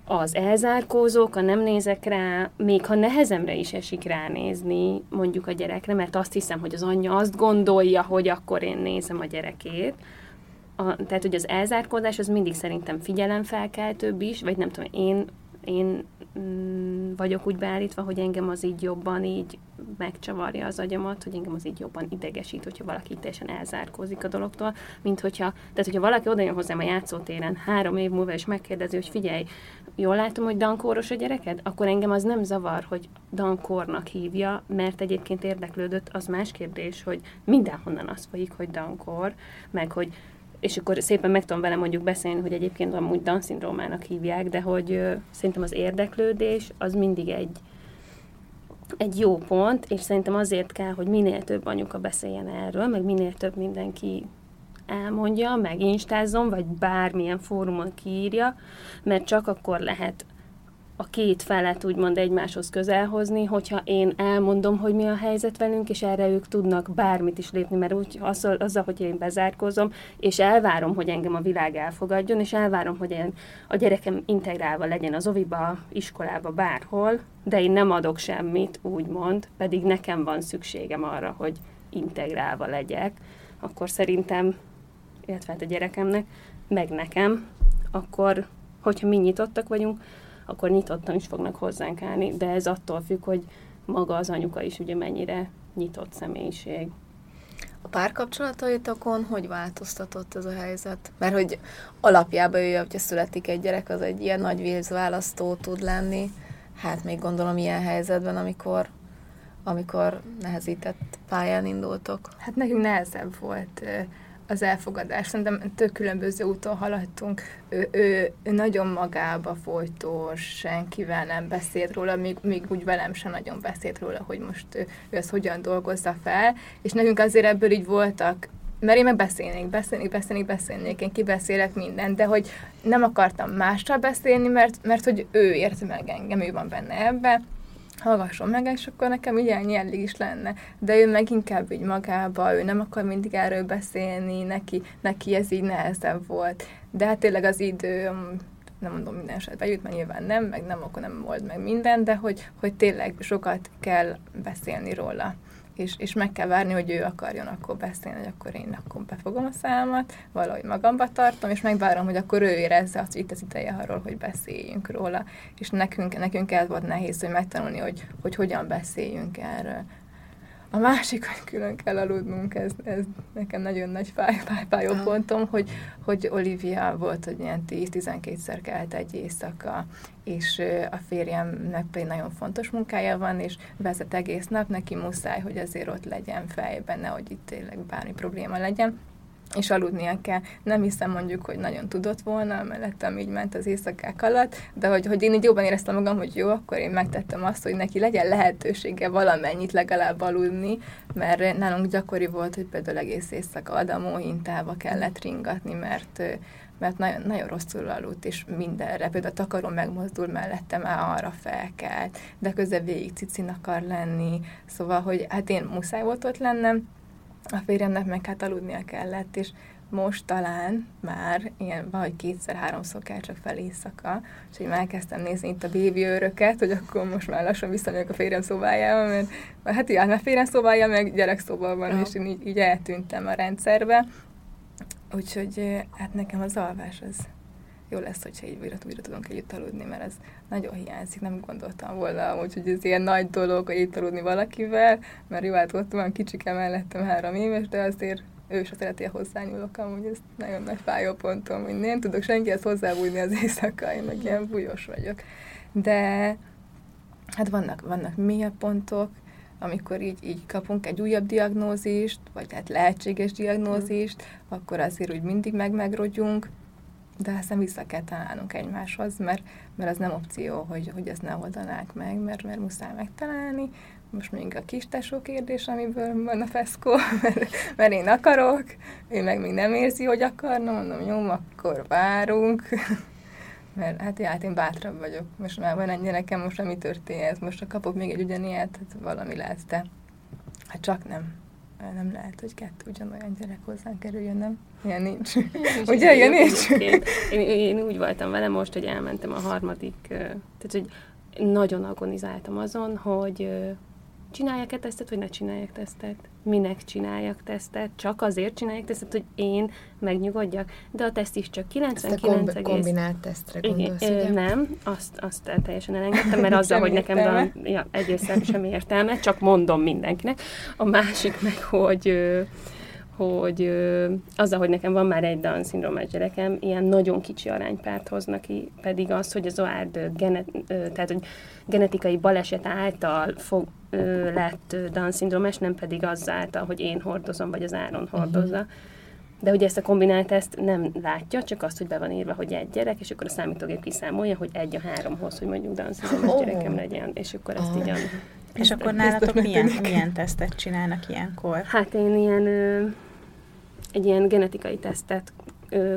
az elzárkózók, a nem nézek rá, még ha nehezemre is esik ránézni mondjuk a gyerekre, mert azt hiszem, hogy az anyja azt gondolja, hogy akkor én nézem a gyerekét. A, tehát, hogy az elzárkózás az mindig szerintem figyelemfelkeltőbb is, vagy nem tudom, én én mm, vagyok úgy beállítva, hogy engem az így jobban így megcsavarja az agyamat, hogy engem az így jobban idegesít, hogyha valaki teljesen elzárkózik a dologtól, mint hogyha, tehát hogyha valaki oda jön hozzám a játszótéren három év múlva, és megkérdezi, hogy figyelj, jól látom, hogy dankóros a gyereked, akkor engem az nem zavar, hogy dankórnak hívja, mert egyébként érdeklődött, az más kérdés, hogy mindenhonnan az folyik, hogy dankor, meg hogy és akkor szépen meg tudom vele mondjuk beszélni, hogy egyébként amúgy Down-szindrómának hívják, de hogy ö, szerintem az érdeklődés az mindig egy, egy jó pont, és szerintem azért kell, hogy minél több anyuka beszéljen erről, meg minél több mindenki elmondja, meg instázzon, vagy bármilyen fórumon kiírja, mert csak akkor lehet a két felet úgymond egymáshoz közel hozni, hogyha én elmondom, hogy mi a helyzet velünk, és erre ők tudnak bármit is lépni, mert úgy azzal, azzal hogy én bezárkozom, és elvárom, hogy engem a világ elfogadjon, és elvárom, hogy én, a gyerekem integrálva legyen az oviba, iskolába, bárhol, de én nem adok semmit, úgymond, pedig nekem van szükségem arra, hogy integrálva legyek, akkor szerintem, illetve hát a gyerekemnek, meg nekem, akkor, hogyha mi nyitottak vagyunk, akkor nyitottan is fognak hozzánk állni, de ez attól függ, hogy maga az anyuka is ugye mennyire nyitott személyiség. A párkapcsolataitokon hogy változtatott ez a helyzet? Mert hogy alapjában ő, hogyha születik egy gyerek, az egy ilyen nagy vízválasztó tud lenni. Hát még gondolom ilyen helyzetben, amikor amikor nehezített pályán indultok. Hát nekünk nehezebb volt az elfogadás. Szerintem tök különböző úton haladtunk. Ő, ő, ő nagyon magába folytós, senkivel nem beszélt róla, még, még úgy velem sem nagyon beszélt róla, hogy most ő, ő ezt hogyan dolgozza fel. És nekünk azért ebből így voltak mert én meg beszélnék, beszélnék, beszélnék, beszélnék, én kibeszélek mindent, de hogy nem akartam mással beszélni, mert, mert hogy ő érti meg engem, ő van benne ebbe, hallgasson meg, és akkor nekem így ennyi elég is lenne. De ő meg inkább így magába, ő nem akar mindig erről beszélni, neki, neki ez így nehezebb volt. De hát tényleg az idő, nem mondom minden esetben jut, mert nyilván nem, meg nem, akkor nem old meg minden, de hogy, hogy tényleg sokat kell beszélni róla és, és meg kell várni, hogy ő akarjon akkor beszélni, hogy akkor én akkor befogom a számat, valahogy magamba tartom, és megvárom, hogy akkor ő érezze azt, hogy itt az ideje arról, hogy beszéljünk róla. És nekünk, nekünk ez volt nehéz, hogy megtanulni, hogy, hogy hogyan beszéljünk erről. A másik, hogy külön kell aludnunk, ez, ez nekem nagyon nagy fáj, fáj, fájó pontom, hogy, hogy Olivia volt, hogy ilyen 10-12-szer kelt egy éjszaka, és a férjemnek pedig nagyon fontos munkája van, és vezet egész nap, neki muszáj, hogy azért ott legyen fejben, nehogy itt tényleg bármi probléma legyen és aludnia kell. Nem hiszem mondjuk, hogy nagyon tudott volna, mellettem így ment az éjszakák alatt, de hogy, hogy én így jobban éreztem magam, hogy jó, akkor én megtettem azt, hogy neki legyen lehetősége valamennyit legalább aludni, mert nálunk gyakori volt, hogy például egész éjszaka Adamó hintába kellett ringatni, mert mert nagyon, nagyon rosszul aludt, és mindenre, például a takarom megmozdul mellette, már arra felkelt, de közben végig cicin akar lenni, szóval, hogy hát én muszáj volt ott lennem, a férjemnek meg hát aludnia kellett, és most talán már ilyen vagy kétszer-háromszor kell csak fel éjszaka, és így elkezdtem nézni itt a bébi őröket, hogy akkor most már lassan visszamegyek a férjem szobájába, mert hát igen, mert férjem szobája meg gyerekszobában van, és én így, így eltűntem a rendszerbe. Úgyhogy hát nekem az alvás az jó lesz, hogyha így újra, újra tudunk együtt aludni, mert ez nagyon hiányzik, nem gondoltam volna amúgy, hogy ez ilyen nagy dolog, hogy itt aludni valakivel, mert jó, hát ott van kicsike mellettem három éves, de azért ő is a hozzányúlok, amúgy ez nagyon nagy fájó pontom, hogy nem tudok senkihez hozzábújni az éjszaka, én meg ilyen bújos vagyok. De hát vannak, vannak mélyebb pontok, amikor így, így kapunk egy újabb diagnózist, vagy hát lehetséges diagnózist, akkor azért úgy mindig meg-megrogyunk, de aztán vissza kell találnunk egymáshoz, mert, mert az nem opció, hogy, hogy ezt ne oldanák meg, mert, mert muszáj megtalálni. Most még a kis tesó kérdés, amiből van a feszkó, mert, mert én akarok, ő meg még nem érzi, hogy akarna, mondom, jó, akkor várunk. mert hát, hát én bátrabb vagyok. Most már van egy gyerekem, most mi történhet? Most ha kapok még egy ugyanilyet, hát valami lesz, de hát csak nem nem lehet, hogy kettő ugyanolyan gyerek hozzánk kerüljön, nem? Ilyen nincs. Ugye, ilyen nincs? Én, én, én úgy voltam vele most, hogy elmentem a harmadik, tehát hogy nagyon agonizáltam azon, hogy csináljak-e tesztet, vagy ne csináljak tesztet? Minek csináljak tesztet? Csak azért csináljak tesztet, hogy én megnyugodjak? De a teszt is csak 99 Ezt a kombinált tesztre gondolsz, Igen, ugye? Nem, azt, azt teljesen elengedtem, mert azzal, hogy nekem van, ja, egészen sem értelme, csak mondom mindenkinek. A másik meg, hogy hogy ö, azzal, hogy nekem van már egy Down-szindrómás gyerekem, ilyen nagyon kicsi aránypárt hoznak ki, pedig az, hogy az OARD genet, ö, tehát, hogy genetikai baleset által fog, ö, lett Down-szindrómás, nem pedig azáltal, hogy én hordozom, vagy az Áron mhm. hordozza. Uh-huh. De ugye ezt a kombinált ezt nem látja, csak azt, hogy be van írva, hogy egy gyerek, és akkor a számítógép kiszámolja, hogy egy a háromhoz, hogy mondjuk Down-szindrómás oh. gyerekem legyen, és akkor ezt oh. így... És akkor nálatok milyen, milyen tesztet csinálnak ilyenkor? Hát én ilyen egy ilyen genetikai tesztet,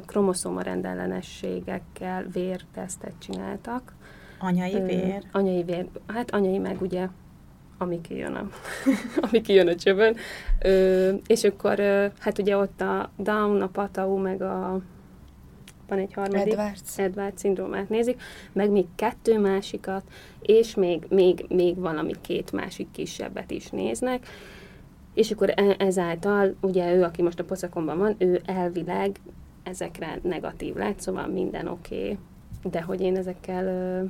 kromoszóma rendellenességekkel vértesztet csináltak. Anyai vér? Ö, anyai vér, hát anyai meg ugye, ami kijön a, ami kijön a csövön. Ö, és akkor, ö, hát ugye ott a Down, a Patau, meg a van egy harmadik, Edwards, Edwards szindrómát nézik, meg még kettő másikat, és még, még, még valami két másik kisebbet is néznek, és akkor e- ezáltal, ugye ő, aki most a poszakomban van, ő elvileg ezekre negatív lett, szóval minden oké, okay, de hogy én ezekkel,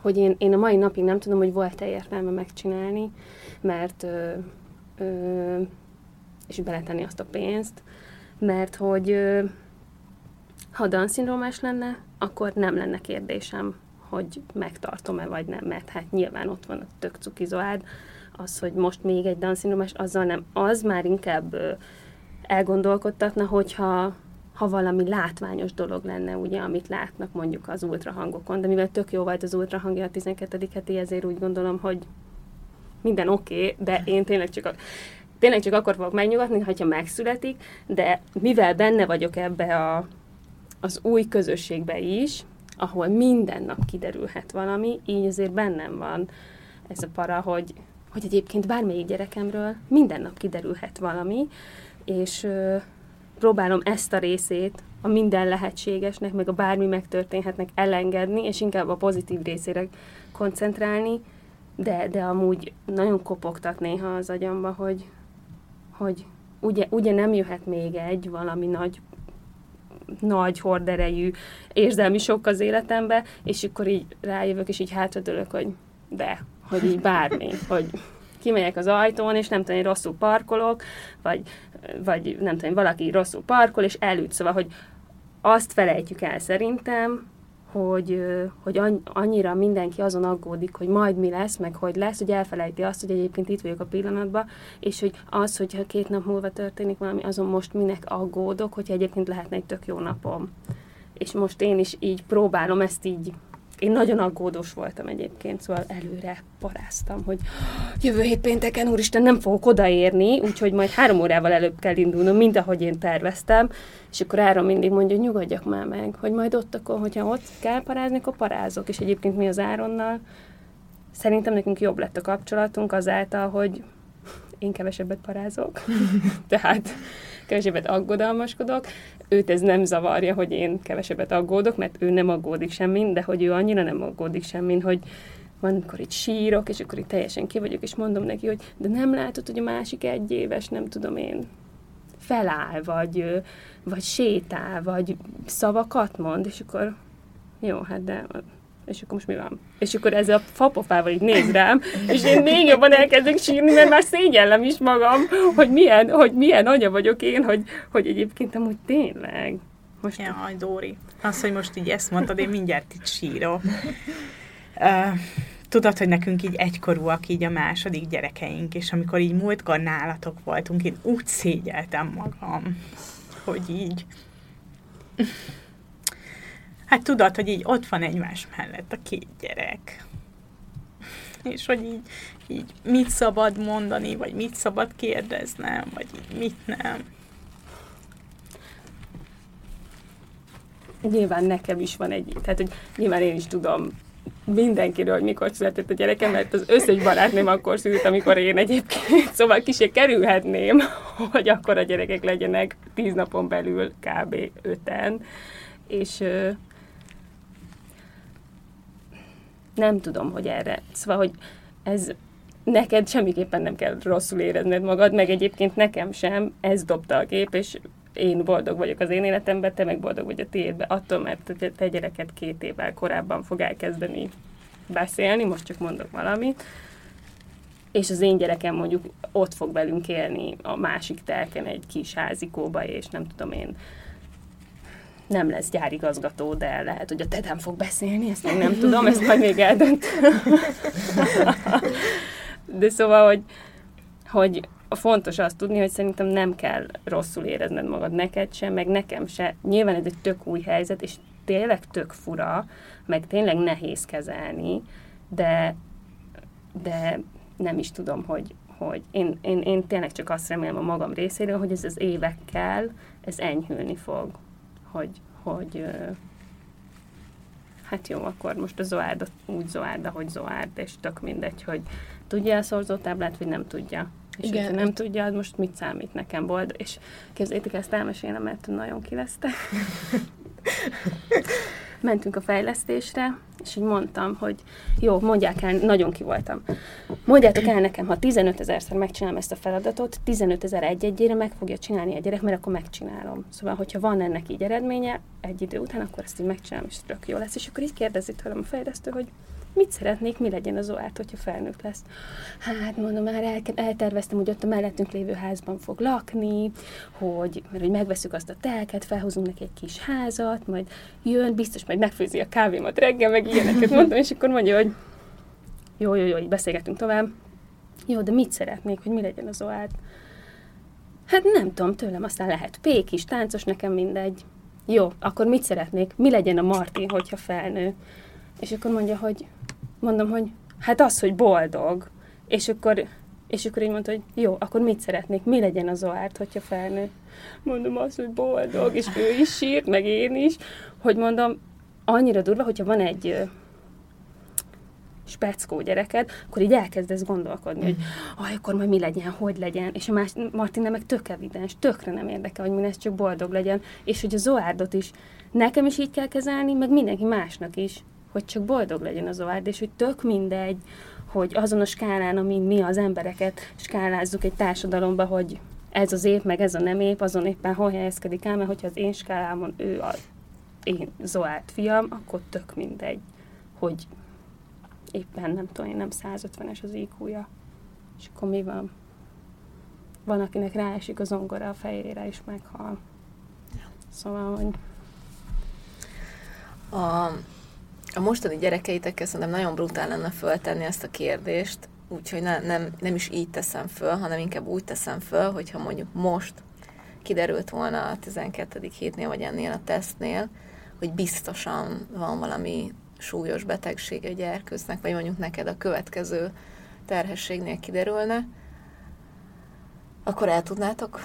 hogy én, én a mai napig nem tudom, hogy volt-e értelme megcsinálni, mert és beletenni azt a pénzt, mert hogy ha down lenne, akkor nem lenne kérdésem, hogy megtartom-e vagy nem, mert hát nyilván ott van a tök cukizoád, az, hogy most még egy down azzal nem, az már inkább elgondolkodtatna, hogyha ha valami látványos dolog lenne, ugye, amit látnak mondjuk az ultrahangokon, de mivel tök jó volt az ultrahangja a 12. heti, ezért úgy gondolom, hogy minden oké, okay, de én tényleg csak a, tényleg csak akkor fogok megnyugodni, hogyha megszületik, de mivel benne vagyok ebbe a, az új közösségbe is, ahol minden nap kiderülhet valami, így azért bennem van ez a para, hogy, hogy egyébként bármelyik gyerekemről minden nap kiderülhet valami, és ö, próbálom ezt a részét a minden lehetségesnek, meg a bármi megtörténhetnek elengedni, és inkább a pozitív részére koncentrálni, de, de amúgy nagyon kopogtat néha az agyamba, hogy, hogy ugye, ugye nem jöhet még egy valami nagy nagy horderejű érzelmi sok az életembe, és akkor így rájövök, és így hátradőlök, hogy de, hogy így bármi, hogy kimegyek az ajtón, és nem tudom, én rosszul parkolok, vagy, vagy nem tudom, valaki rosszul parkol, és elüt, szóval, hogy azt felejtjük el szerintem, hogy, hogy annyira mindenki azon aggódik, hogy majd mi lesz, meg hogy lesz, hogy elfelejti azt, hogy egyébként itt vagyok a pillanatban, és hogy az, hogyha két nap múlva történik valami, azon most minek aggódok, hogyha egyébként lehetne egy tök jó napom. És most én is így próbálom ezt így én nagyon aggódós voltam egyébként, szóval előre paráztam, hogy jövő hét pénteken, úristen, nem fogok odaérni, úgyhogy majd három órával előbb kell indulnom, mint ahogy én terveztem, és akkor Áron mindig mondja, hogy nyugodjak már meg, hogy majd ott akkor, hogyha ott kell parázni, akkor parázok, és egyébként mi az Áronnal, szerintem nekünk jobb lett a kapcsolatunk azáltal, hogy én kevesebbet parázok, tehát kevesebbet aggodalmaskodok. Őt ez nem zavarja, hogy én kevesebbet aggódok, mert ő nem aggódik semmin, de hogy ő annyira nem aggódik semmin, hogy van, amikor itt sírok, és akkor itt teljesen ki vagyok, és mondom neki, hogy de nem látod, hogy a másik egy éves, nem tudom én, feláll, vagy, vagy sétál, vagy szavakat mond, és akkor jó, hát de és akkor most mi van? És akkor ez a fapofával így néz rám, és én még jobban elkezdek sírni, mert már szégyellem is magam, hogy milyen, hogy milyen anya vagyok én, hogy, hogy egyébként amúgy tényleg. Most Jaj, Dóri, az, hogy most így ezt mondtad, én mindjárt itt sírok. Uh, tudod, hogy nekünk így egykorúak így a második gyerekeink, és amikor így múltkor nálatok voltunk, én úgy szégyeltem magam, hogy így Hát tudod, hogy így ott van egymás mellett a két gyerek. És hogy így, így mit szabad mondani, vagy mit szabad kérdeznem, vagy így mit nem. Nyilván nekem is van egy, tehát hogy nyilván én is tudom mindenkiről, hogy mikor született a gyerekem, mert az összes barátném akkor szült, amikor én egyébként. Szóval kisé kerülhetném, hogy akkor a gyerekek legyenek tíz napon belül kb. öten. És nem tudom, hogy erre. Szóval, hogy ez neked semmiképpen nem kell rosszul érezned magad, meg egyébként nekem sem, ez dobta a gép, és én boldog vagyok az én életemben, te meg boldog vagy a tiédben, attól, mert te gyereket két évvel korábban fog elkezdeni beszélni, most csak mondok valamit, és az én gyerekem mondjuk ott fog velünk élni a másik telken egy kis házikóba, és nem tudom én, nem lesz gyárigazgató, de lehet, hogy a tedem fog beszélni, ezt még nem tudom, ezt majd még eldönt. de szóval, hogy, hogy fontos azt tudni, hogy szerintem nem kell rosszul érezned magad neked sem, meg nekem se. Nyilván ez egy tök új helyzet, és tényleg tök fura, meg tényleg nehéz kezelni, de, de nem is tudom, hogy, hogy én, én, én tényleg csak azt remélem a magam részéről, hogy ez az évekkel, ez enyhülni fog hogy, hogy hát jó, akkor most a Zoárd úgy Zoárd, ahogy Zoárd, és tök mindegy, hogy tudja a szorzótáblát, vagy nem tudja. És Igen. nem tudja, az most mit számít nekem bold. És képzeljétek, ezt elmesélem, mert nagyon kileszte. Mentünk a fejlesztésre, és így mondtam, hogy jó, mondják el, nagyon ki voltam. Mondjátok el nekem, ha 15 ezerszer megcsinálom ezt a feladatot, 15 ezer egy-egyére meg fogja csinálni a gyerek, mert akkor megcsinálom. Szóval, hogyha van ennek így eredménye egy idő után, akkor ezt így megcsinálom, és tök jó lesz. És akkor így kérdezi tőlem a fejlesztő, hogy mit szeretnék, mi legyen az Zoát, hogyha felnőtt lesz. Hát mondom, már el, elterveztem, hogy ott a mellettünk lévő házban fog lakni, hogy, mert hogy megveszük azt a telket, felhozunk neki egy kis házat, majd jön, biztos majd megfőzi a kávémat reggel, meg ilyeneket mondtam, és akkor mondja, hogy jó, jó, jó, így beszélgetünk tovább. Jó, de mit szeretnék, hogy mi legyen az Zoát? Hát nem tudom, tőlem aztán lehet pék is, táncos, nekem mindegy. Jó, akkor mit szeretnék? Mi legyen a Marti, hogyha felnő? És akkor mondja, hogy mondom, hogy hát az, hogy boldog. És akkor, és akkor így mondta, hogy jó, akkor mit szeretnék? Mi legyen az Zoárt, hogyha felnő? Mondom azt, hogy boldog, és ő is sírt, meg én is, hogy mondom, annyira durva, hogyha van egy speckó gyereked, akkor így elkezdesz gondolkodni, hogy aj, akkor majd mi legyen, hogy legyen, és a más, Martina meg tök evidens, tökre nem érdekel, hogy mi lesz, csak boldog legyen, és hogy a Zoárdot is nekem is így kell kezelni, meg mindenki másnak is, hogy csak boldog legyen a Zoárd, és hogy tök mindegy, hogy azon a skálán, amin mi az embereket skálázzuk egy társadalomba, hogy ez az ép, meg ez a nem ép, azon éppen hol helyezkedik el, mert hogyha az én skálámon ő az én Zoárd fiam, akkor tök mindegy, hogy éppen nem tudom, én nem 150-es az IQ-ja. És akkor mi van? Van, akinek ráesik a zongora a fejére, és meghal. Szóval, hogy... A, a mostani gyerekeitekkel szerintem nagyon brutál lenne föltenni ezt a kérdést, úgyhogy ne, nem, nem is így teszem föl, hanem inkább úgy teszem föl, hogyha mondjuk most kiderült volna a 12. hétnél, vagy ennél a tesztnél, hogy biztosan van valami súlyos betegség egy gyerkőznek, vagy mondjuk neked a következő terhességnél kiderülne, akkor el tudnátok?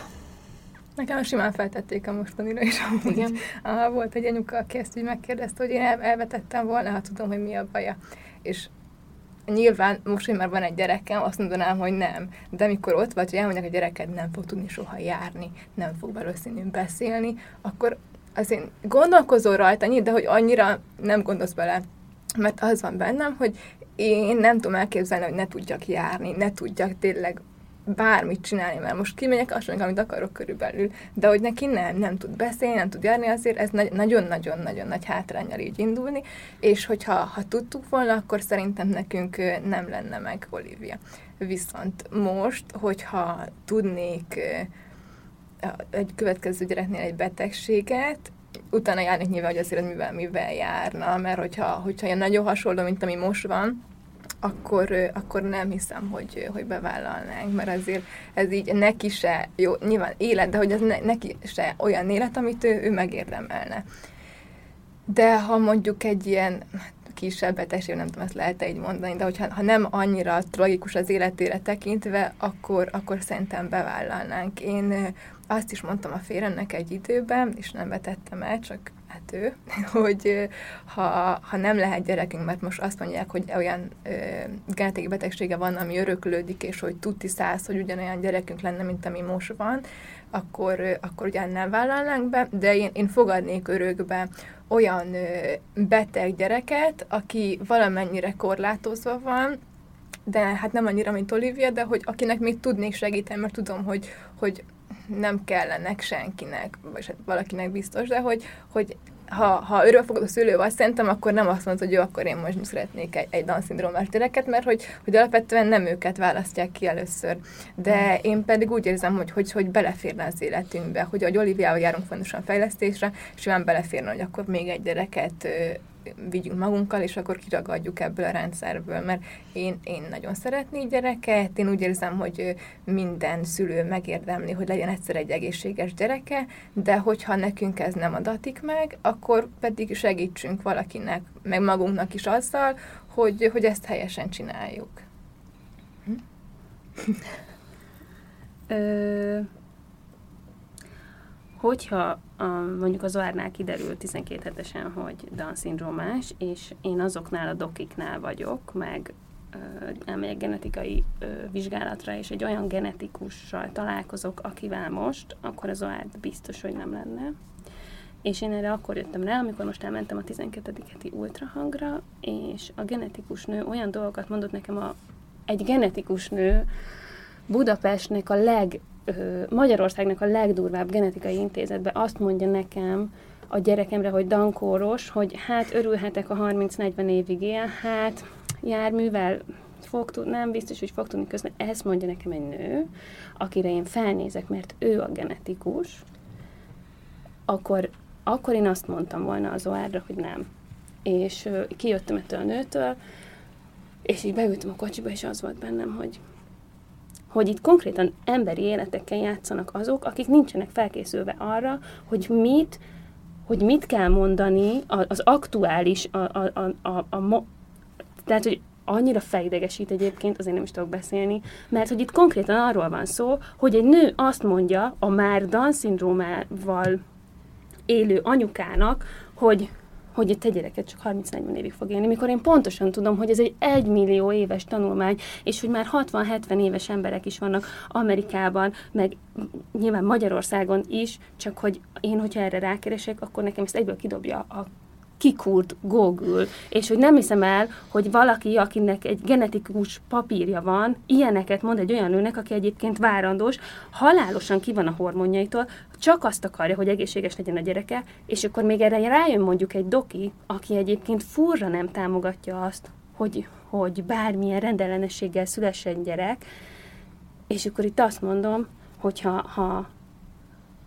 Nekem simán feltették a mostanira is. Amúgy. Igen. Aha, volt egy anyuka, aki ezt így megkérdezte, hogy én el, elvetettem volna, ha tudom, hogy mi a baja. És nyilván most, hogy már van egy gyerekem, azt mondanám, hogy nem. De amikor ott vagy, hogy elmondják, hogy a gyereked nem fog tudni soha járni, nem fog valószínűleg beszélni, akkor azért gondolkozol rajta, de hogy annyira nem gondolsz bele, mert az van bennem, hogy én nem tudom elképzelni, hogy ne tudjak járni, ne tudjak tényleg bármit csinálni, mert most kimegyek, azt mondjuk, amit akarok körülbelül, de hogy neki nem, nem tud beszélni, nem tud járni, azért ez nagyon-nagyon-nagyon nagy hátrányal így indulni, és hogyha ha tudtuk volna, akkor szerintem nekünk nem lenne meg Olivia. Viszont most, hogyha tudnék egy következő gyereknél egy betegséget, utána járnék nyilván, hogy azért mivel, mivel járna, mert hogyha, hogyha ilyen nagyon hasonló, mint ami most van, akkor, akkor nem hiszem, hogy, hogy bevállalnánk, mert azért ez így neki se, jó, nyilván élet, de hogy ez ne, neki se olyan élet, amit ő, ő megérdemelne. De ha mondjuk egy ilyen kisebb betegség, nem tudom, ezt lehet így mondani, de hogyha ha nem annyira tragikus az életére tekintve, akkor, akkor szerintem bevállalnánk. Én azt is mondtam a féremnek egy időben, és nem vetettem el, csak hát ő, hogy ha, ha nem lehet gyerekünk, mert most azt mondják, hogy olyan genetikai betegsége van, ami öröklődik, és hogy tuti száz, hogy ugyanolyan gyerekünk lenne, mint ami most van, akkor, akkor ugyan nem vállalnánk be, de én, én fogadnék örökbe olyan beteg gyereket, aki valamennyire korlátozva van, de hát nem annyira, mint Olivia, de hogy akinek még tudnék segíteni, mert tudom, hogy, hogy nem kellenek senkinek, vagy hát valakinek biztos, de hogy, hogy ha, ha örökfogadó szülő vagy, szerintem akkor nem azt mondod, hogy jó, akkor én most szeretnék egy, egy Down-szindrómás gyereket, mert hogy, hogy alapvetően nem őket választják ki először. De én pedig úgy érzem, hogy, hogy, hogy beleférne az életünkbe, hogy ahogy Oliviával járunk fontosan fejlesztésre, és olyan beleférne, hogy akkor még egy gyereket vigyünk magunkkal, és akkor kiragadjuk ebből a rendszerből, mert én, én nagyon szeretnék gyereket, én úgy érzem, hogy minden szülő megérdemli, hogy legyen egyszer egy egészséges gyereke, de hogyha nekünk ez nem adatik meg, akkor pedig segítsünk valakinek, meg magunknak is azzal, hogy, hogy ezt helyesen csináljuk. Hm? Ö, hogyha a, mondjuk az Oárnál kiderül 12 hetesen, hogy Down-szindrómás, és én azoknál a dokiknál vagyok, meg elmegyek genetikai ö, vizsgálatra, és egy olyan genetikussal találkozok, akivel most, akkor az OAD biztos, hogy nem lenne. És én erre akkor jöttem rá, amikor most elmentem a 12. heti ultrahangra, és a genetikus nő olyan dolgokat mondott nekem, a, egy genetikus nő Budapestnek a leg Magyarországnak a legdurvább genetikai intézetben azt mondja nekem a gyerekemre, hogy dankóros, hogy hát örülhetek a 30-40 évig él, hát járművel fog tud, nem biztos, hogy fog tudni közben. Ezt mondja nekem egy nő, akire én felnézek, mert ő a genetikus, akkor, akkor én azt mondtam volna az OR-ra, hogy nem. És uh, kijöttem ettől a nőtől, és így beültem a kocsiba, és az volt bennem, hogy hogy itt konkrétan emberi életekkel játszanak azok, akik nincsenek felkészülve arra, hogy mit, hogy mit kell mondani az aktuális, a, a, a, a, a, tehát, hogy annyira fejdegesít egyébként, azért nem is tudok beszélni, mert hogy itt konkrétan arról van szó, hogy egy nő azt mondja a már Down-szindrómával élő anyukának, hogy hogy a te gyereket csak 30-40 évig fog élni, mikor én pontosan tudom, hogy ez egy egymillió éves tanulmány, és hogy már 60-70 éves emberek is vannak Amerikában, meg nyilván Magyarországon is, csak hogy én, hogyha erre rákeresek, akkor nekem ezt egyből kidobja a kikúrt Google, és hogy nem hiszem el, hogy valaki, akinek egy genetikus papírja van, ilyeneket mond egy olyan nőnek, aki egyébként várandós, halálosan ki van a hormonjaitól, csak azt akarja, hogy egészséges legyen a gyereke, és akkor még erre rájön mondjuk egy doki, aki egyébként furra nem támogatja azt, hogy, hogy bármilyen rendellenességgel szülessen gyerek, és akkor itt azt mondom, hogyha ha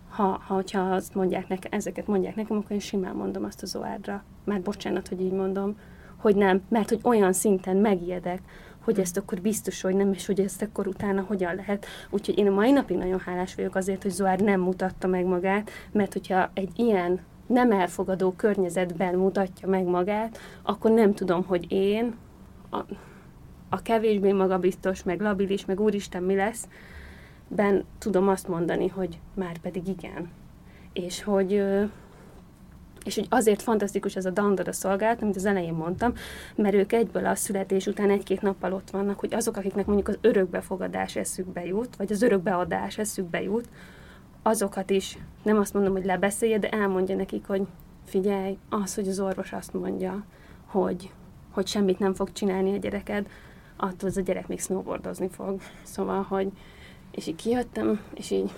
ha, ha hogyha azt mondják nekem, ezeket mondják nekem, akkor én simán mondom azt a Zoárdra. Már bocsánat, hogy így mondom, hogy nem, mert hogy olyan szinten megijedek, hogy ezt akkor biztos, hogy nem, és hogy ezt akkor utána hogyan lehet. Úgyhogy én a mai napig nagyon hálás vagyok azért, hogy Zoár nem mutatta meg magát, mert hogyha egy ilyen nem elfogadó környezetben mutatja meg magát, akkor nem tudom, hogy én a, a kevésbé magabiztos, meg labilis, meg úristen mi lesz, ben tudom azt mondani, hogy már pedig igen. És hogy, és hogy azért fantasztikus ez a Dandara szolgálat, amit az elején mondtam, mert ők egyből a születés után egy-két nappal ott vannak, hogy azok, akiknek mondjuk az örökbefogadás eszükbe jut, vagy az örökbeadás eszükbe jut, azokat is, nem azt mondom, hogy lebeszélje, de elmondja nekik, hogy figyelj, az, hogy az orvos azt mondja, hogy, hogy semmit nem fog csinálni a gyereked, attól az a gyerek még snowboardozni fog. Szóval, hogy, és így kijöttem, és így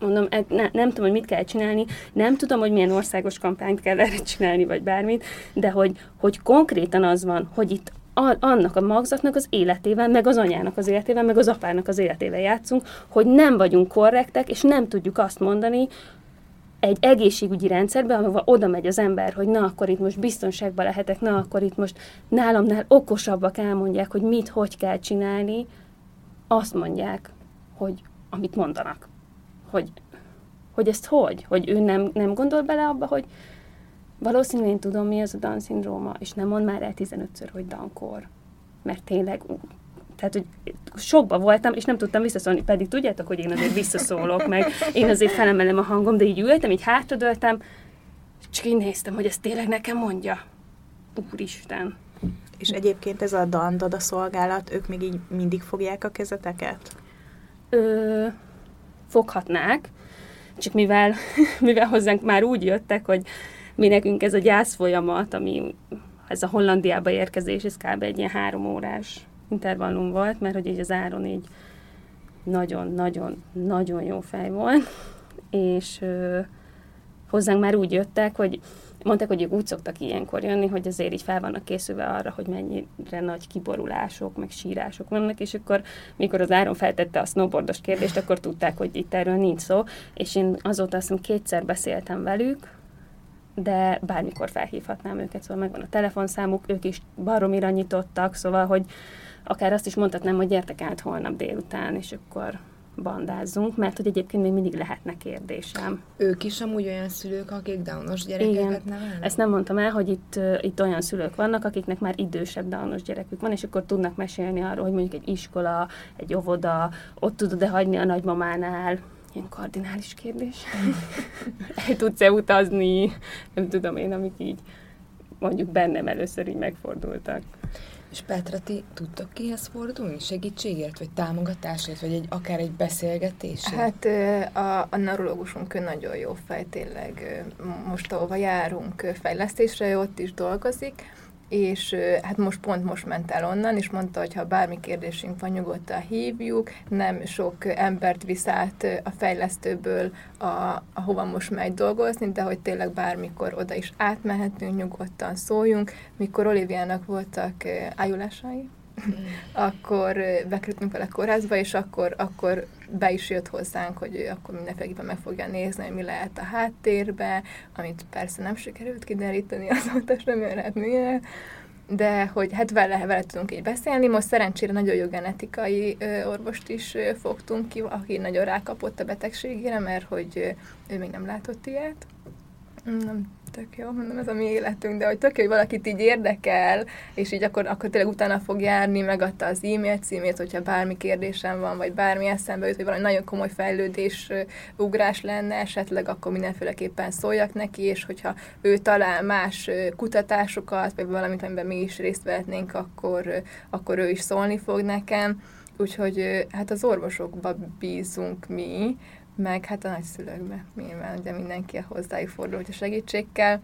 mondom, e, ne, nem tudom, hogy mit kell csinálni, nem tudom, hogy milyen országos kampányt kell erre csinálni, vagy bármit, de hogy, hogy konkrétan az van, hogy itt a, annak a magzatnak az életével, meg az anyának az életével, meg az apának az életével játszunk, hogy nem vagyunk korrektek, és nem tudjuk azt mondani, egy egészségügyi rendszerben, ahova oda megy az ember, hogy na, akkor itt most biztonságban lehetek, na, akkor itt most nálamnál okosabbak elmondják, hogy mit, hogy kell csinálni, azt mondják, hogy amit mondanak. Hogy, hogy ezt hogy? Hogy ő nem, nem gondol bele abba, hogy valószínűleg én tudom, mi az a Down szindróma, és nem mond már el 15-ször, hogy Dankor. Mert tényleg tehát, hogy sokba voltam, és nem tudtam visszaszólni, pedig tudjátok, hogy én azért visszaszólok, meg én azért felemelem a hangom, de így ültem, így hátradőltem, csak így néztem, hogy ezt tényleg nekem mondja. Úristen. És egyébként ez a dandada szolgálat, ők még így mindig fogják a kezeteket? ö, foghatnák, csak mivel, mivel hozzánk már úgy jöttek, hogy mi nekünk ez a gyász folyamat, ami ez a Hollandiába érkezés, ez kb. egy ilyen három órás intervallum volt, mert hogy így az áron így nagyon-nagyon-nagyon jó fej volt, és ö, hozzánk már úgy jöttek, hogy mondták, hogy ők úgy szoktak ilyenkor jönni, hogy azért így fel vannak készülve arra, hogy mennyire nagy kiborulások, meg sírások vannak, és akkor, mikor az Áron feltette a snowboardos kérdést, akkor tudták, hogy itt erről nincs szó, és én azóta azt hiszem kétszer beszéltem velük, de bármikor felhívhatnám őket, szóval megvan a telefonszámuk, ők is baromira nyitottak, szóval, hogy akár azt is mondhatnám, hogy gyertek át holnap délután, és akkor bandázzunk, mert hogy egyébként még mindig lehetne kérdésem. Ők is amúgy olyan szülők, akik downos gyerekeket Igen. nevelnek? Ezt nem mondtam el, hogy itt, itt olyan szülők vannak, akiknek már idősebb downos gyerekük van, és akkor tudnak mesélni arról, hogy mondjuk egy iskola, egy óvoda, ott tudod-e hagyni a nagymamánál, ilyen kardinális kérdés. El tudsz-e utazni? Nem tudom én, amik így mondjuk bennem először így megfordultak. És Petra, ti tudtok kihez fordulni? Segítségért, vagy támogatásért, vagy egy, akár egy beszélgetésért? Hát a, a neurológusunk nagyon jó fej, tényleg most ahova járunk fejlesztésre, ott is dolgozik, és hát most pont most ment el onnan, és mondta, hogy ha bármi kérdésünk van, nyugodtan hívjuk, nem sok embert visz át a fejlesztőből, a, ahova most megy dolgozni, de hogy tényleg bármikor oda is átmehetünk, nyugodtan szóljunk. Mikor Oliviának voltak ájulásai. Akkor bekerültünk vele kórházba, és akkor, akkor be is jött hozzánk, hogy ő akkor mindenféleképpen meg fogja nézni, hogy mi lehet a háttérbe, amit persze nem sikerült kideríteni, azóta jön hát milyen, de hogy hát vele, vele tudunk így beszélni. Most szerencsére nagyon jó genetikai ö, orvost is ö, fogtunk ki, aki nagyon rákapott a betegségére, mert hogy ö, ő még nem látott ilyet. Nem tök jó, mondom, ez a mi életünk, de hogy tök jó, hogy valakit így érdekel, és így akkor, akkor tényleg utána fog járni, megadta az e-mail címét, hogyha bármi kérdésem van, vagy bármi eszembe jut, hogy valami nagyon komoly fejlődés, ugrás lenne esetleg, akkor mindenféleképpen szóljak neki, és hogyha ő talál más kutatásokat, vagy valamit, amiben mi is részt vehetnénk, akkor, akkor ő is szólni fog nekem. Úgyhogy hát az orvosokba bízunk mi, meg hát a nagyszülőkbe nyilván, ugye mindenki hozzájuk fordul, hogy a segítségkel.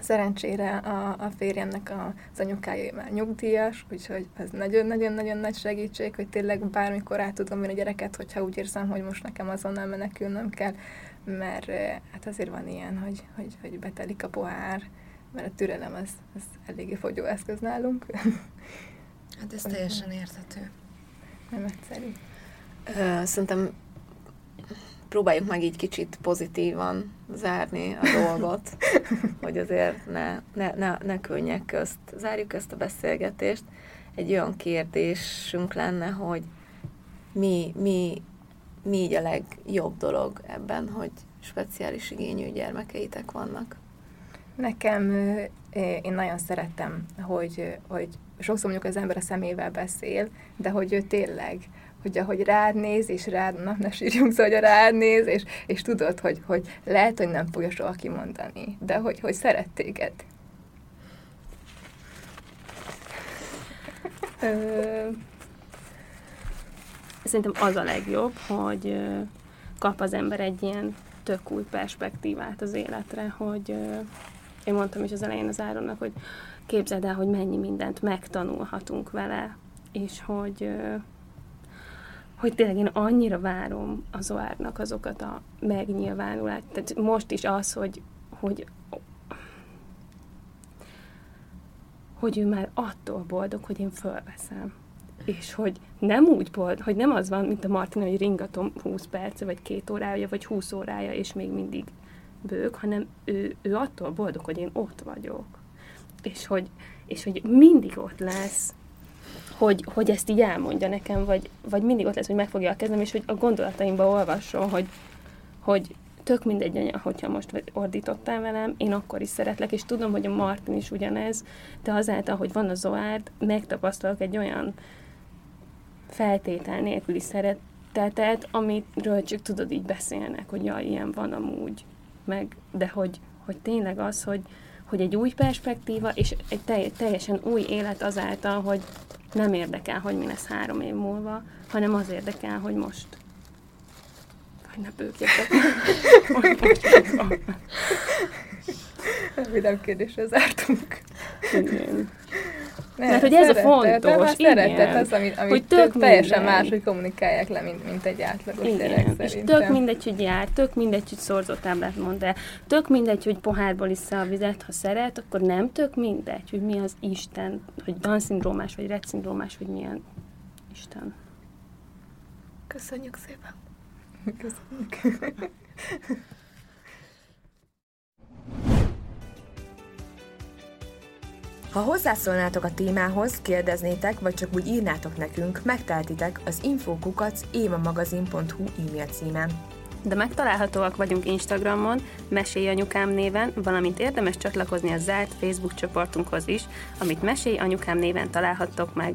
Szerencsére a, a férjemnek a, az anyukája már nyugdíjas, úgyhogy ez nagyon-nagyon-nagyon nagy segítség, hogy tényleg bármikor át tudom venni a gyereket, hogyha úgy érzem, hogy most nekem azonnal menekülnöm kell, mert hát azért van ilyen, hogy, hogy, hogy betelik a pohár, mert a türelem az, az eléggé fogyó eszköz nálunk. Hát ez teljesen érthető. Nem egyszerű. Szerintem próbáljuk meg így kicsit pozitívan zárni a dolgot, hogy azért ne, ne, ne, ne könnyek közt. Zárjuk ezt a beszélgetést. Egy olyan kérdésünk lenne, hogy mi, mi, mi így a legjobb dolog ebben, hogy speciális igényű gyermekeitek vannak? Nekem, én nagyon szerettem, hogy, hogy sokszor mondjuk az ember a szemével beszél, de hogy ő tényleg hogy ahogy rád néz, és rád, na, ne sírjunk, szóval, hogy rád néz, és, és tudod, hogy, hogy lehet, hogy nem fogja soha kimondani, de hogy, hogy szeret téged. Szerintem az a legjobb, hogy kap az ember egy ilyen tök új perspektívát az életre, hogy én mondtam is az elején az Áronnak, hogy képzeld el, hogy mennyi mindent megtanulhatunk vele, és hogy hogy tényleg én annyira várom az Oárnak azokat a megnyilvánulást. Tehát most is az, hogy, hogy hogy ő már attól boldog, hogy én fölveszem. És hogy nem úgy boldog, hogy nem az van, mint a Martina, hogy ringatom 20 perce, vagy két órája, vagy 20 órája, és még mindig bők, hanem ő, ő attól boldog, hogy én ott vagyok. És hogy, és hogy mindig ott lesz, hogy, hogy ezt így elmondja nekem, vagy, vagy mindig ott lesz, hogy megfogja a kezem, és hogy a gondolataimba olvasson, hogy, hogy tök mindegy, anya, hogyha most ordítottál velem, én akkor is szeretlek, és tudom, hogy a Martin is ugyanez, de azáltal, hogy van a Zoárd, megtapasztalok egy olyan feltétel nélküli szeretetet, amiről csak tudod, így beszélnek, hogy jaj, ilyen van amúgy, meg, de hogy, hogy tényleg az, hogy, hogy egy új perspektíva, és egy teljesen új élet azáltal, hogy nem érdekel, hogy mi lesz három év múlva, hanem az érdekel, hogy most. Hogy ne most Vidám kérdésre zártunk. Igen. Nem, Mert hogy ez a fontos, igen. Szeretet az, amit, amit hogy tök teljesen más, hogy kommunikálják le, mint, mint egy átlagos igen. gyerek És tök mindegy, hogy jár, tök mindegy, hogy szorzótáblát mond el, tök mindegy, hogy pohárból iszza a vizet, ha szeret, akkor nem tök mindegy, hogy mi az Isten, hogy Down-szindrómás, vagy Rett-szindrómás, vagy milyen Isten. Köszönjük szépen. Köszönjük. Ha hozzászólnátok a témához, kérdeznétek, vagy csak úgy írnátok nekünk, megteltitek az infokukac évamagazin.hu e-mail címen. De megtalálhatóak vagyunk Instagramon, Mesélj Anyukám néven, valamint érdemes csatlakozni a zárt Facebook csoportunkhoz is, amit Mesélj Anyukám néven találhattok meg.